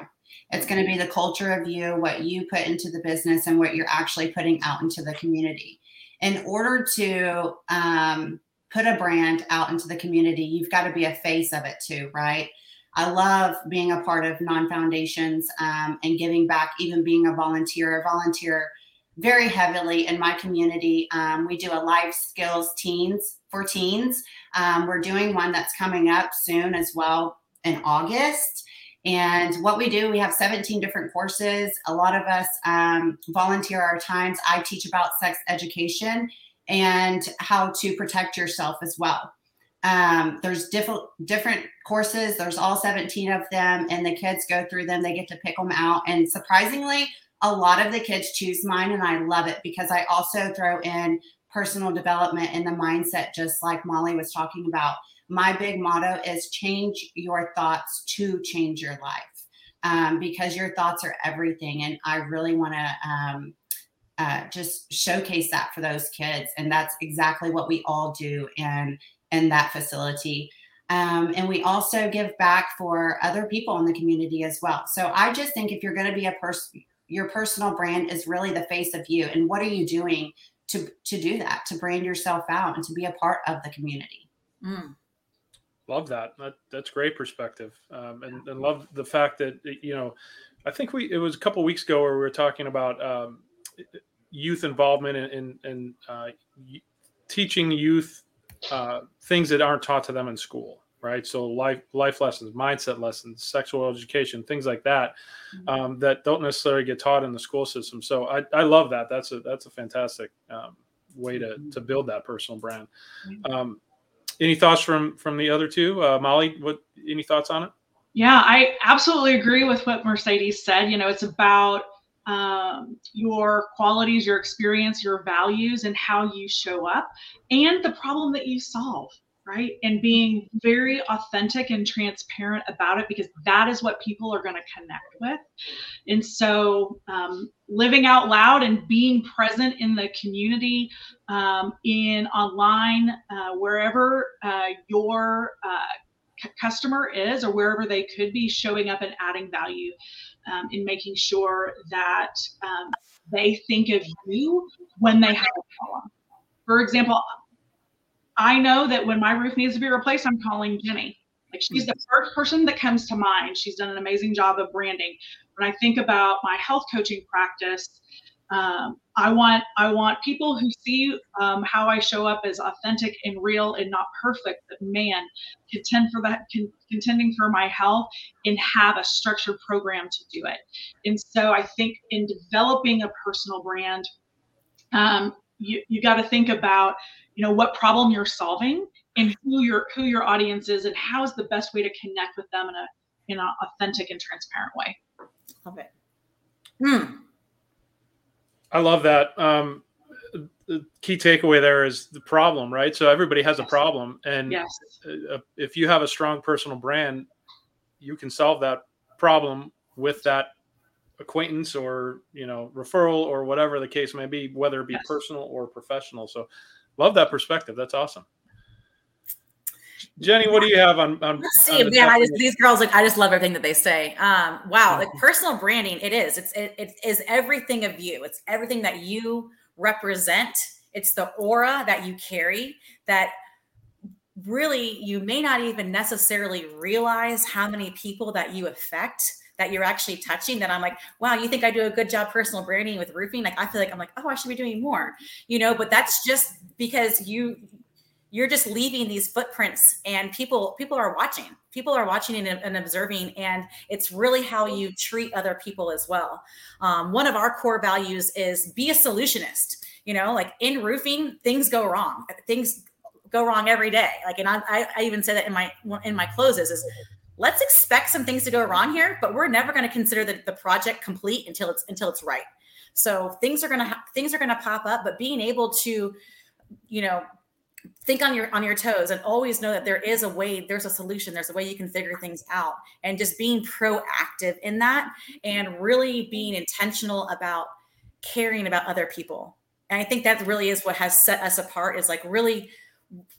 It's going to be the culture of you, what you put into the business, and what you're actually putting out into the community. In order to um, put a brand out into the community, you've got to be a face of it too, right? I love being a part of non foundations um, and giving back, even being a volunteer. Volunteer very heavily in my community. Um, we do a life skills teens for teens. Um, we're doing one that's coming up soon as well in August. And what we do, we have 17 different courses. A lot of us um, volunteer our times. I teach about sex education and how to protect yourself as well. Um, there's different different courses. There's all 17 of them, and the kids go through them. They get to pick them out, and surprisingly, a lot of the kids choose mine, and I love it because I also throw in personal development and the mindset, just like Molly was talking about. My big motto is change your thoughts to change your life um, because your thoughts are everything. And I really want to um, uh, just showcase that for those kids. And that's exactly what we all do in, in that facility. Um, and we also give back for other people in the community as well. So I just think if you're going to be a person, your personal brand is really the face of you. And what are you doing to, to do that, to brand yourself out and to be a part of the community? Mm. Love that. that that's great perspective, um, and, and love the fact that you know, I think we it was a couple weeks ago where we were talking about um, youth involvement and and uh, teaching youth uh, things that aren't taught to them in school, right? So life life lessons, mindset lessons, sexual education, things like that Mm-hmm. um, that don't necessarily get taught in the school system. So I, I love that. That's a that's a fantastic um, way to to build that personal brand. Um, any thoughts from from the other two, uh, Molly? What any thoughts on it? Yeah, I absolutely agree with what Mercedes said. You know, it's about um, your qualities, your experience, your values, and how you show up, and the problem that you solve, right? And being very authentic and transparent about it because that is what people are going to connect with. And so, um, living out loud and being present in the community, um, in online, uh, wherever uh, your uh, customer is or wherever they could be showing up and adding value um, in making sure that um, they think of you when they have a problem. For example, I know that when my roof needs to be replaced, I'm calling Jenny. Like she's the first person that comes to mind. She's done an amazing job of branding. When I think about my health coaching practice, um, I want I want people who see um, how I show up as authentic and real and not perfect, but man, contend for that, con- contending for my health, and have a structured program to do it. And so I think in developing a personal brand, um, you you got to think about you know what problem you're solving and who your who your audience is and how is the best way to connect with them in a in an authentic and transparent way. Love it. Hmm. I love that. Um, the key takeaway there is the problem, right? So everybody has a problem, and Yes. uh, if you have a strong personal brand, you can solve that problem with that acquaintance or you know referral or whatever the case may be, whether it be Yes. personal or professional. So, love that perspective. That's awesome. Jenny, what do you have on? on Let's see, the man. I just these girls like I just love everything that they say. Um, wow, like personal branding, it is. It's it, it is everything of you. It's everything that you represent. It's the aura that you carry that really you may not even necessarily realize how many people that you affect that you're actually touching that I'm like, wow, you think I do a good job personal branding with roofing? Like I feel like I'm like, oh, I should be doing more, you know, but that's just because you you're just leaving these footprints and people people are watching. People are watching and, and observing and it's really how you treat other people as well. Um, one of our core values is be a solutionist. You know like in roofing things go wrong. Things go wrong every day. Like and i, I, even say that in my in my closes is let's expect some things to go wrong here but we're never going to consider the, the project complete until it's until it's right. So things are going to ha- things are going to pop up but being able to you know think on your on your toes and always know that there is a way there's a solution there's a way you can figure things out. And just being proactive in that and really being intentional about caring about other people. And i think that really is what has set us apart is like really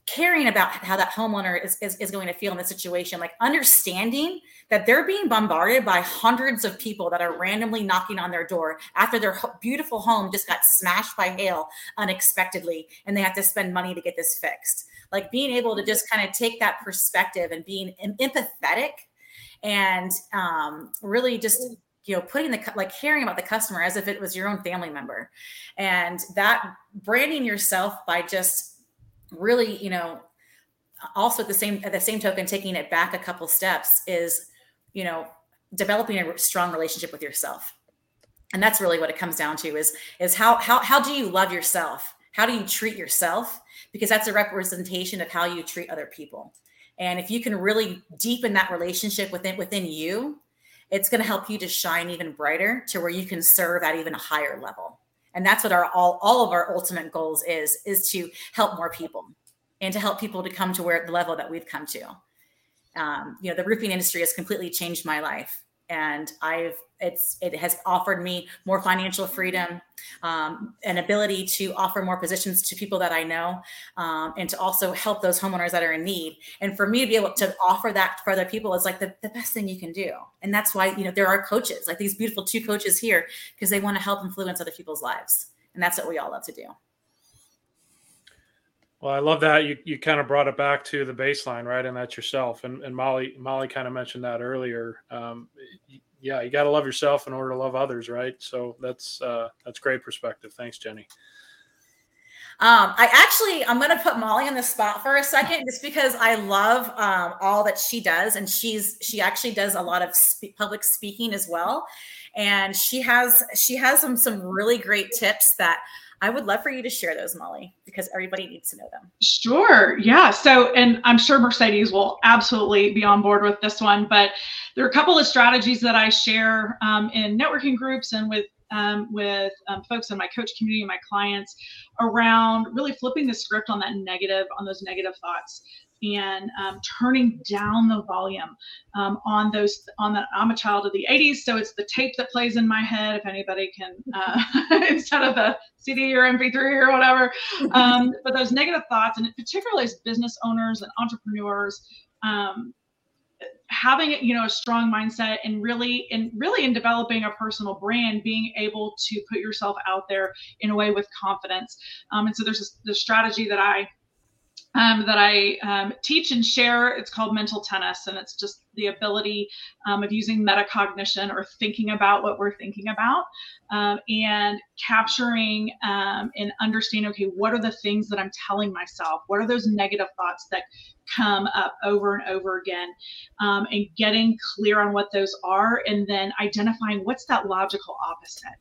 caring about how that homeowner is, is, is going to feel in the situation like understanding that they're being bombarded by hundreds of people that are randomly knocking on their door after their beautiful home just got smashed by hail unexpectedly and they have to spend money to get this fixed. Like being able to just kind of take that perspective and being empathetic and um, really just you know putting the like caring about the customer as if it was your own family member. And that branding yourself by just really you know also at the same at the same token taking it back a couple steps is you know developing a strong relationship with yourself. And that's really what it comes down to is is how how how do you love yourself? How do you treat yourself? Because that's a representation of how you treat other people. And if you can really deepen that relationship within within you it's going to help you to shine even brighter to where you can serve at even a higher level and that's what our all all of our ultimate goals is is to help more people and to help people to come to where the level that we've come to. Um, you know the roofing industry has completely changed my life. And i've it's it has offered me more financial freedom um, an ability to offer more positions to people that i know um, and to also help those homeowners that are in need and for me to be able to offer that for other people is like the, the best thing you can do and that's why you know there are coaches like these beautiful two coaches here because they want to help influence other people's lives and that's what we all love to do Well, I love that you, you kind of brought it back to the baseline, right? And that's yourself. And, and Molly Molly kind of mentioned that earlier. Um, yeah, you got to love yourself in order to love others, right? So that's uh, that's great perspective. Thanks, Jenny. Um, I actually, I'm going to put Molly on the spot for a second, just because I love um, all that she does, and she's she actually does a lot of public speaking as well, and she has she has some some really great tips that I would love for you to share those, Molly, because everybody needs to know them. Sure. Yeah. So, and I'm sure Mercedes will absolutely be on board with this one, but there are a couple of strategies that I share um, in networking groups and with um, with um, folks in my coach community, and my clients, around really flipping the script on that negative, on those negative thoughts, and um, turning down the volume um, on those. On that, I'm a child of the '80s, so it's the tape that plays in my head. If anybody can, uh, <laughs> instead of the CD or MP3 or whatever, um, <laughs> but those negative thoughts, and particularly as business owners and entrepreneurs um, having you know a strong mindset and really and really in developing a personal brand being able to put yourself out there in a way with confidence um, and so there's the strategy that i um, that I um, teach and share. It's called mental tennis, and it's just the ability um, of using metacognition or thinking about what we're thinking about um, and capturing um, and understanding okay, what are the things that I'm telling myself? What are those negative thoughts that come up over and over again? Um, and getting clear on what those are, and then identifying what's that logical opposite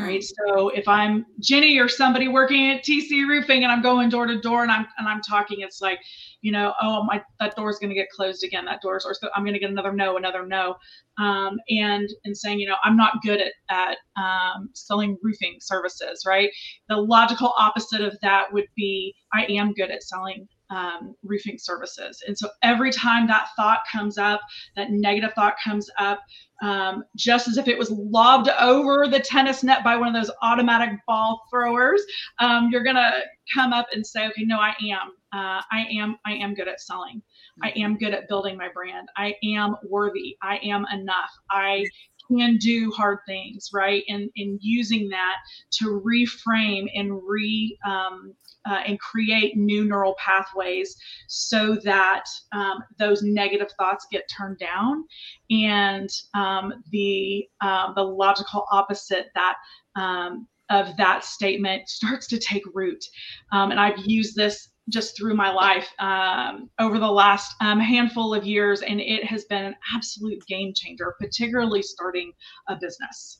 right? Mm. so if i'm jenny or somebody working at tc roofing and i'm going door to door and i'm and i'm talking it's like you know oh my that door's going to get closed again. That door's or so i'm going to get another no another no. Um, and and saying you know i'm not good at at um, selling roofing services right? The logical opposite of that would be i am good at selling um, roofing services. And so every time that thought comes up, that negative thought comes up, um, just as if it was lobbed over the tennis net by one of those automatic ball throwers, um, you're gonna come up and say, okay, no, I am, uh, I am, I am good at selling. I am good at building my brand. I am worthy. I am enough. I can do hard things, right? And in using that to reframe and re um, uh, and create new neural pathways so that um, those negative thoughts get turned down and um, the uh, the logical opposite that um, of that statement starts to take root um, and i've used this just through my life um, over the last um, handful of years, and it has been an absolute game changer, particularly starting a business.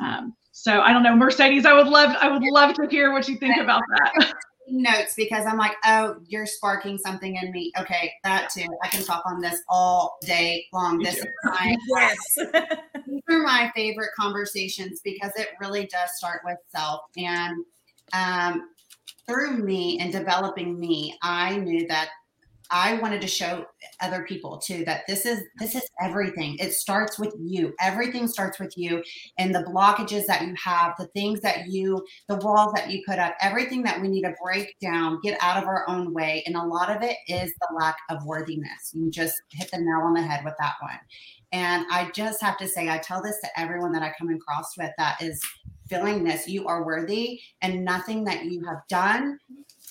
Um, so I don't know, Mercedes. I would love, I would love to hear what you think about that. Notes because I'm like, oh, you're sparking something in me. Okay, that too. I can talk on this all day long. This is my <laughs> yes. <laughs> These are my favorite conversations because it really does start with self and um, through me and developing me, I knew that I wanted to show other people too that this is this is everything. It starts with you. Everything starts with you and the blockages that you have, the things that you the walls that you put up, everything that we need to break down, get out of our own way. And a lot of it is the lack of worthiness. You just hit the nail on the head with that one. And I just have to say I tell this to everyone that I come across with that is feeling this you are worthy and nothing that you have done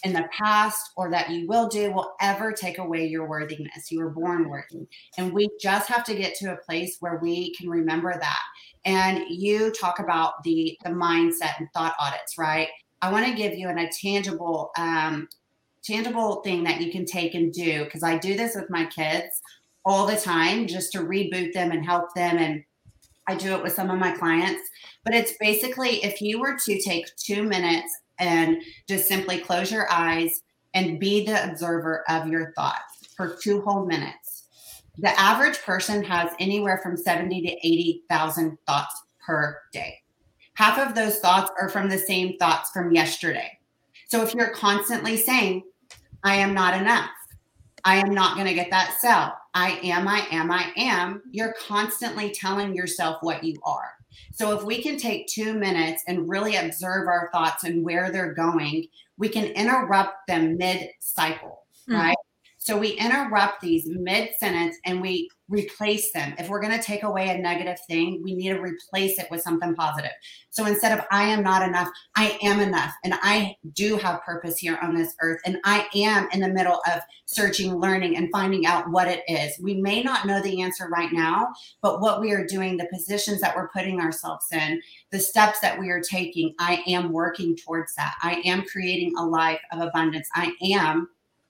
in the past or that you will do will ever take away your worthiness. You were born worthy. And we just have to get to a place where we can remember that. And you talk about the the mindset and thought audits right? I want to give you an, a tangible um tangible thing that you can take and do because i do this with my kids all the time just to reboot them and help them. And I do it with some of my clients, but it's basically if you were to take two minutes and just simply close your eyes and be the observer of your thoughts for two whole minutes. The average person has anywhere from 70 to 80,000 thoughts per day. Half of those thoughts are from the same thoughts from yesterday. So if you're constantly saying, I am not enough, I am not going to get that sell, I am, I am, I am, you're constantly telling yourself what you are. So if we can take two minutes and really observe our thoughts and where they're going, we can interrupt them mid cycle, mm. right? So we interrupt these mid sentence and we replace them. If we're going to take away a negative thing, we need to replace it with something positive. So instead of I am not enough, I am enough. And I do have purpose here on this earth. And I am in the middle of searching, learning, and finding out what it is. We may not know the answer right now, but what we are doing, the positions that we're putting ourselves in, the steps that we are taking, I am working towards that. I am creating a life of abundance. I am.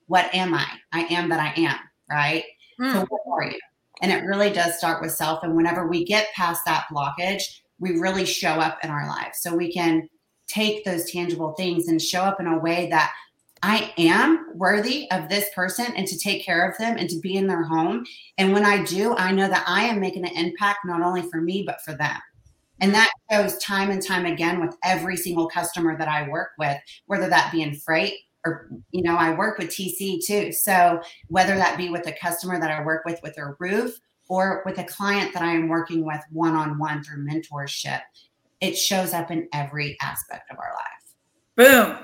What am I? I am that I am, right? Mm. So, what are you? And it really does start with self. And whenever we get past that blockage, we really show up in our lives. So we can take those tangible things and show up in a way that I am worthy of this person and to take care of them and to be in their home. And when I do, I know that I am making an impact not only for me, but for them. And that shows time and time again with every single customer that I work with, whether that be in freight you know, I work with TC too. So whether that be with a customer that I work with with their roof or with a client that I am working with one on one through mentorship, it shows up in every aspect of our life. Boom.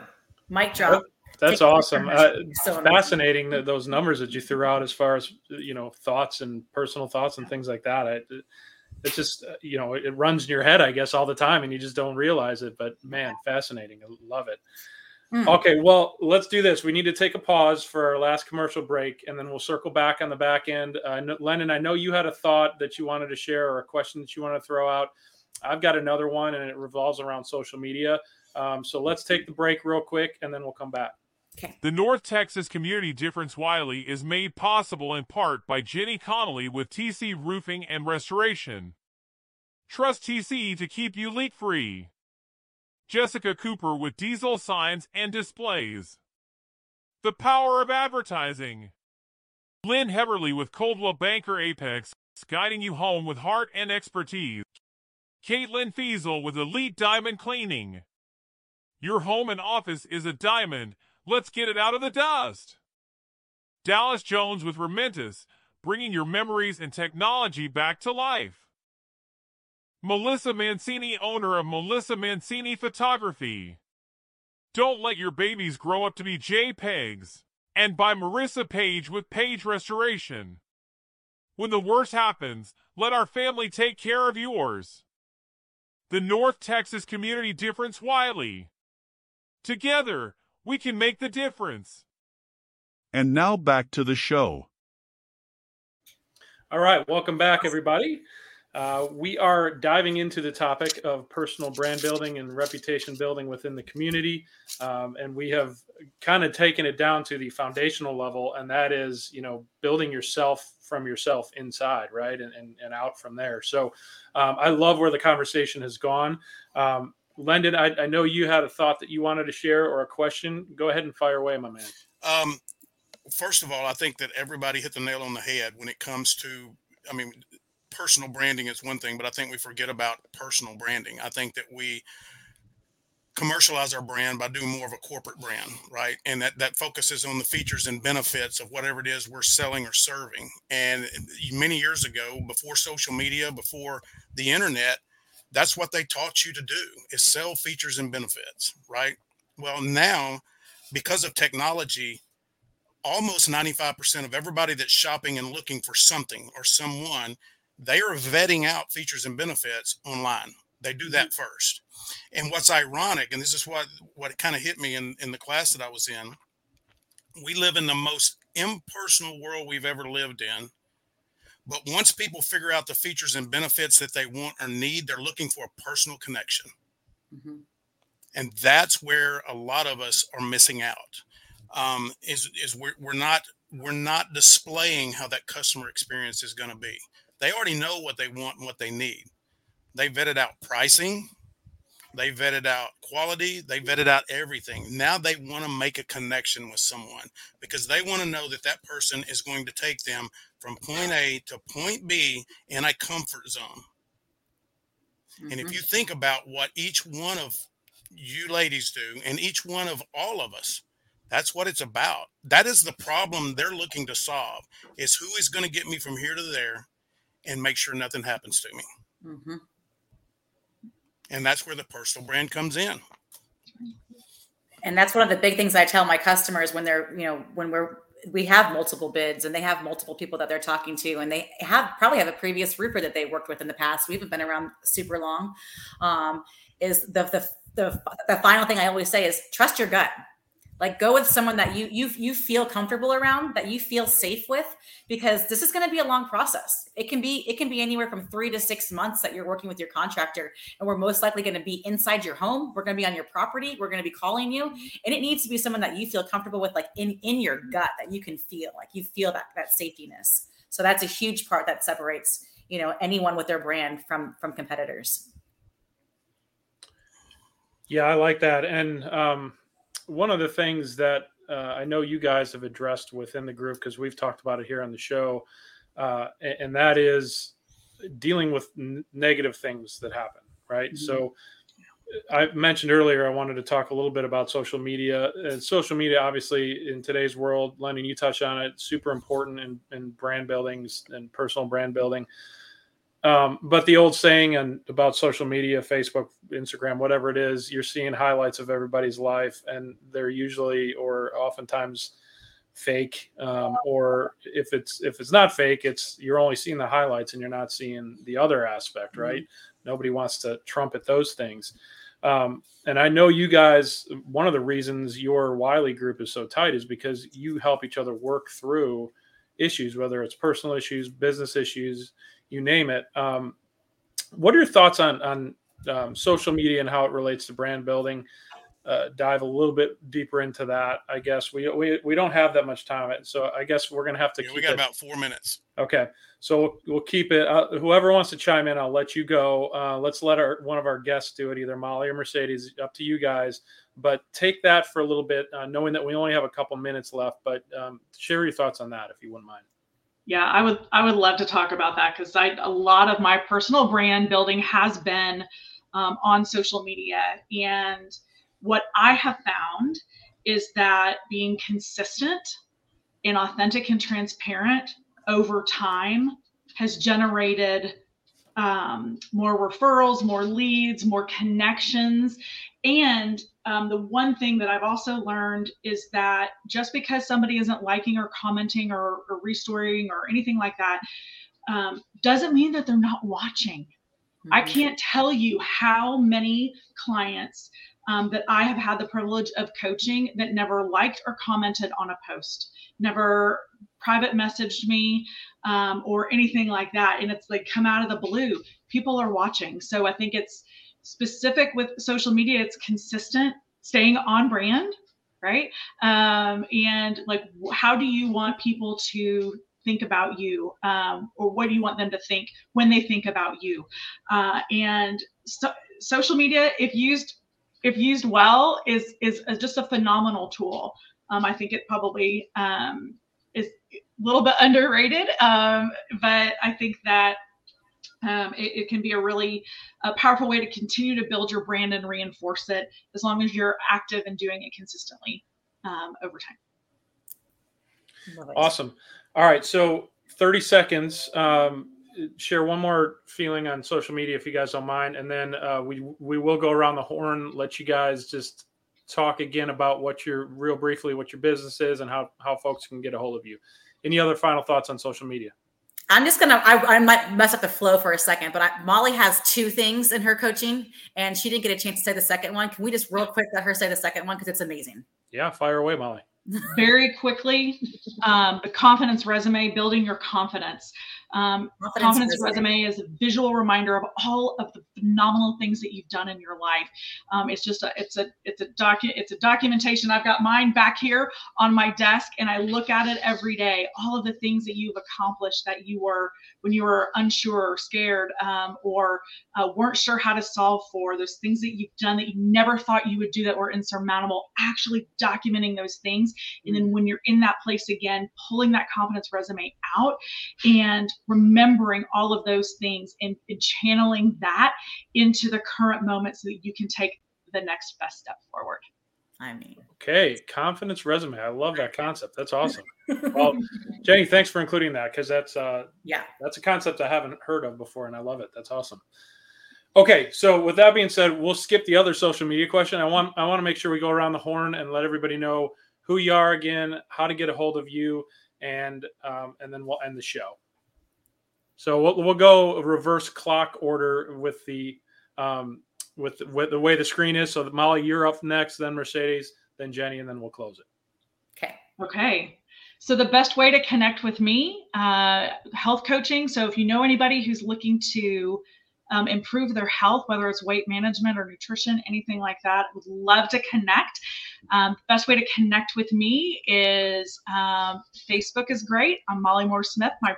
Mic drop. That's Take awesome. Uh, so fascinating that those numbers that you threw out as far as you know thoughts and personal thoughts and things like that. It, it's just uh, you know it runs in your head, I guess, all the time, and you just don't realize it. But man, fascinating. I love it. Hmm. Okay, well, let's do this. We need to take a pause for our last commercial break, and then we'll circle back on the back end. Uh, Lennon, I know you had a thought that you wanted to share or a question that you want to throw out. I've got another one, and it revolves around social media. Um, so let's take the break real quick, and then we'll come back. Okay. The North Texas Community Difference Wylie is made possible in part by Jenny Connolley with TC Roofing and Restoration. Trust TC to keep you leak free. Jessica Cooper with diesel signs and displays. The power of advertising. Lynn Heberly with Coldwell Banker Apex, guiding you home with heart and expertise. Caitlin Fiesel with Elite Diamond Cleaning. Your home and office is a diamond. Let's get it out of the dust. Dallas Jones with Rementis, bringing your memories and technology back to life. Melissa Mancini, owner of Melissa Mancini Photography. Don't let your babies grow up to be JPEGs. And by Marissa Page with Page Restoration. When the worst happens, let our family take care of yours. The North Texas Community Difference Wylie. Together, we can make the difference. And now back to the show. All right, welcome back, everybody. Uh, we are diving into the topic of personal brand building and reputation building within the community. Um, and we have kind of taken it down to the foundational level, and that is, you know, building yourself from yourself inside, right? And, and, and out from there. So um, I love where the conversation has gone. Um, Lendon, I, I, know you had a thought that you wanted to share or a question. Go ahead and fire away, my man. Um, first of all, I think that everybody hit the nail on the head when it comes to, I mean, personal branding is one thing, but I think we forget about personal branding. I think that we commercialize our brand by doing more of a corporate brand, right? And that that focuses on the features and benefits of whatever it is we're selling or serving. And many years ago, before social media, before the internet, that's what they taught you to do is sell features and benefits, right? Well, now because of technology, almost 95% of everybody that's shopping and looking for something or someone they are vetting out features and benefits online. They do that mm-hmm. first. And what's ironic, and this is what what kind of hit me in in the class that I was in, we live in the most impersonal world we've ever lived in. But once people figure out the features and benefits that they want or need, they're looking for a personal connection. Mm-hmm. And that's where a lot of us are missing out. Um, is is we're, we're not we're not displaying how that customer experience is going to be. They already know what they want and what they need. They vetted out pricing, they vetted out quality, they vetted out everything. Now they want to make a connection with someone because they want to know that that person is going to take them from point A to point B in a comfort zone. Mm-hmm. And if mm-hmm. you think about what each one of you ladies do, and each one of all of us, that's what it's about. That is the problem they're looking to solve is who is going to get me from here to there and make sure nothing happens to me. Mm-hmm. And that's where the personal brand comes in. And that's one of the big things I tell my customers when they're, you know, when we're we have multiple bids and they have multiple people that they're talking to and they have probably have a previous roofer that they worked with in the past we haven't been around super long um, is the, the the the final thing i always say is trust your gut like go with someone that you you you feel comfortable around that you feel safe with because this is going to be a long process. It can be it can be anywhere from three to six months that you're working with your contractor and we're most likely going to be inside your home. We're going to be on your property. We're going to be calling you. And it needs to be someone that you feel comfortable with like in in your gut that you can feel like you feel that that safetyness so that's a huge part that separates you know anyone with their brand from from competitors. Yeah i like that. And um one of the things that uh, I know you guys have addressed within the group because we've talked about it here on the show, uh, and, and, that is dealing with n- negative things that happen. Right. Mm-hmm. So I mentioned earlier I wanted to talk a little bit about social media. And social media, obviously, in today's world, Lennon, you touched on it, super important in, in brand buildings and personal brand building. Um, but the old saying and about social media, Facebook, Instagram, whatever it is, you're seeing highlights of everybody's life, and they're usually or oftentimes fake. Um, or if it's if it's not fake, it's you're only seeing the highlights and you're not seeing the other aspect, mm-hmm. right? Mm-hmm. Nobody wants to trumpet those things. Um, and I know you guys. One of the reasons your Wylie group is so tight is because you help each other work through issues, whether it's personal issues, business issues you name it. Um, what are your thoughts on on um, social media and how it relates to brand building? Uh, dive a little bit deeper into that. I guess we we, we don't have that much time, so I guess we're gonna have to. Yeah, we got it. about four minutes. Okay, so we'll, we'll keep it. Uh, whoever wants to chime in, I'll let you go. Uh, let's let our one of our guests do it, either Molly or Mercedes. Up to you guys. But take that for a little bit, uh, knowing that we only have a couple minutes left. But um, share your thoughts on that if you wouldn't mind. Yeah, I would I would love to talk about that because a lot of my personal brand building has been um, on social media, and what I have found is that being consistent and authentic and transparent over time has generated um, more referrals, more leads, more connections. And um, the one thing that I've also learned is that just because somebody isn't liking or commenting or, or restoring or anything like that um, doesn't mean that they're not watching. Mm-hmm. I can't tell you how many clients um, that I have had the privilege of coaching that never liked or commented on a post, never private messaged me um, or anything like that. And it's like come out of the blue. People are watching. So I think it's specific with social media, it's consistent, staying on brand, right? Um, and like, how do you want people to think about you um, or what do you want them to think when they think about you uh, and so, social media if used if used well is is just a phenomenal tool um, i think it probably um, is a little bit <laughs> underrated um, but i think that um, it, it, can be a really uh, powerful way to continue to build your brand and reinforce it as long as you're active and doing it consistently um, over time. Awesome. All right. So 30 seconds. Um, share one more feeling on social media if you guys don't mind. And then uh, we, we will go around the horn, let you guys just talk again about what your real briefly, what your business is and how, how folks can get a hold of you. Any other final thoughts on social media? I'm just gonna. I, I, might mess up the flow for a second, but I, Molly has two things in her coaching, and she didn't get a chance to say the second one. Can we just real quick let her say the second one because it's amazing? Yeah, fire away, Molly. Very quickly, um, the confidence resume, building your confidence. Um, confidence, confidence resume. resume. is a visual reminder of all of the phenomenal things that you've done in your life. Um, it's just a it's a it's a docu it's a documentation. I've got mine back here on my desk, and I look at it every day. All of the things that you've accomplished that you were when you were unsure or scared um, or uh, weren't sure how to solve for. Those things that you've done that you never thought you would do that were insurmountable. Actually documenting those things, and then when you're in that place again, pulling that confidence resume out and remembering all of those things and, and channeling that into the current moment so that you can take the next best step forward. I mean, okay, confidence resume. I love that concept. That's awesome. well, <laughs> Jenny, thanks for including that because that's uh, yeah, that's a concept I haven't heard of before, and I love it. That's awesome. Okay, so with that being said, we'll skip the other social media question. I want I want to make sure we go around the horn and let everybody know who you are again, how to get a hold of you, and um, and then we'll end the show. So we'll, we'll go reverse clock order with the um, with with the way the screen is. So Molly, you're up next, then Mercedes, then Jenny, and then we'll close it. Okay. Okay. So the best way to connect with me, uh, health coaching. So if you know anybody who's looking to um, improve their health, whether it's weight management or nutrition, anything like that, would love to connect. Um, best way to connect with me is um, Facebook is great. I'm Molly Moore Smith. My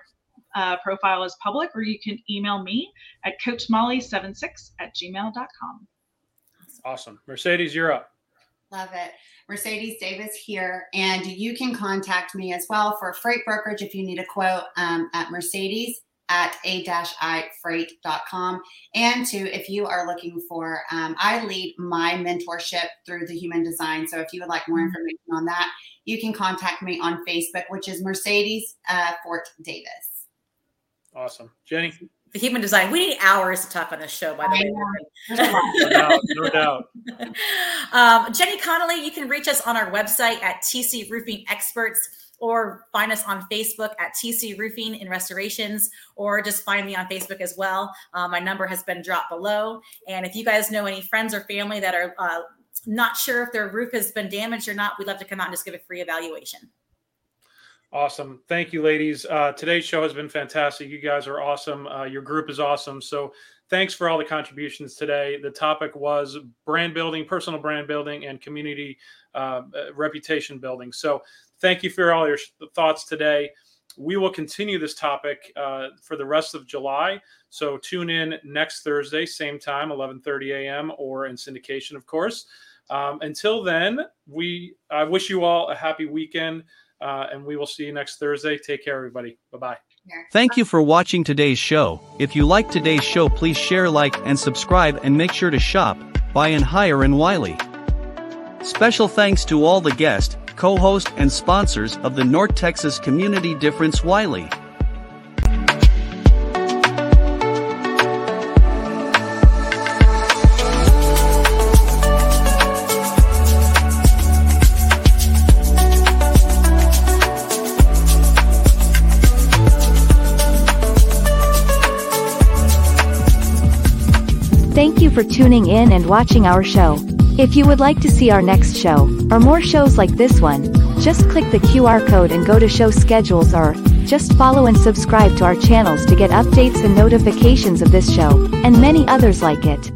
uh, profile is public, or you can email me at coachmolly76 at gmail.com. Awesome. Mercedes, you're up. Love it. Mercedes Davis here. And you can contact me as well for freight brokerage if you need a quote um, at Mercedes at a-i-freight.com. And to if you are looking for, um, I lead my mentorship through the human design. So if you would like more information on that, you can contact me on Facebook, which is Mercedes uh, Fort Davis. Awesome. Jenny? the human design. We need hours to talk on this show, by the way. no doubt. No doubt. <laughs> um, Jenny Connolley, you can reach us on our website at TC Roofing Experts or find us on Facebook at TC Roofing and Restorations, or just find me on Facebook as well. Uh, my number has been dropped below. And if you guys know any friends or family that are uh, not sure if their roof has been damaged or not, we'd love to come out and just give a free evaluation. Awesome. Thank you, ladies. Uh, today's show has been fantastic. You guys are awesome. Uh, your group is awesome. So, thanks for all the contributions today. The topic was brand building, personal brand building, and community uh, uh reputation building. So, thank you for all your thoughts today. We will continue this topic uh, for the rest of July. So, tune in next Thursday, same time, 11:30 a.m., or in syndication, of course. Um, until then, we I wish you all a happy weekend. Uh, and we will see you next Thursday. Take care, everybody. Bye bye. Thank you for watching today's show. If you like today's show, please share, like, and subscribe, and make sure to shop, buy, and hire in Wylie. Special thanks to all the guests, co hosts, and sponsors of the North Texas Community Difference Wylie. Thank you for tuning in and watching our show. If you would like to see our next show, or more shows like this one, just click the QR code and go to show schedules or, just follow and subscribe to our channels to get updates and notifications of this show, and many others like it.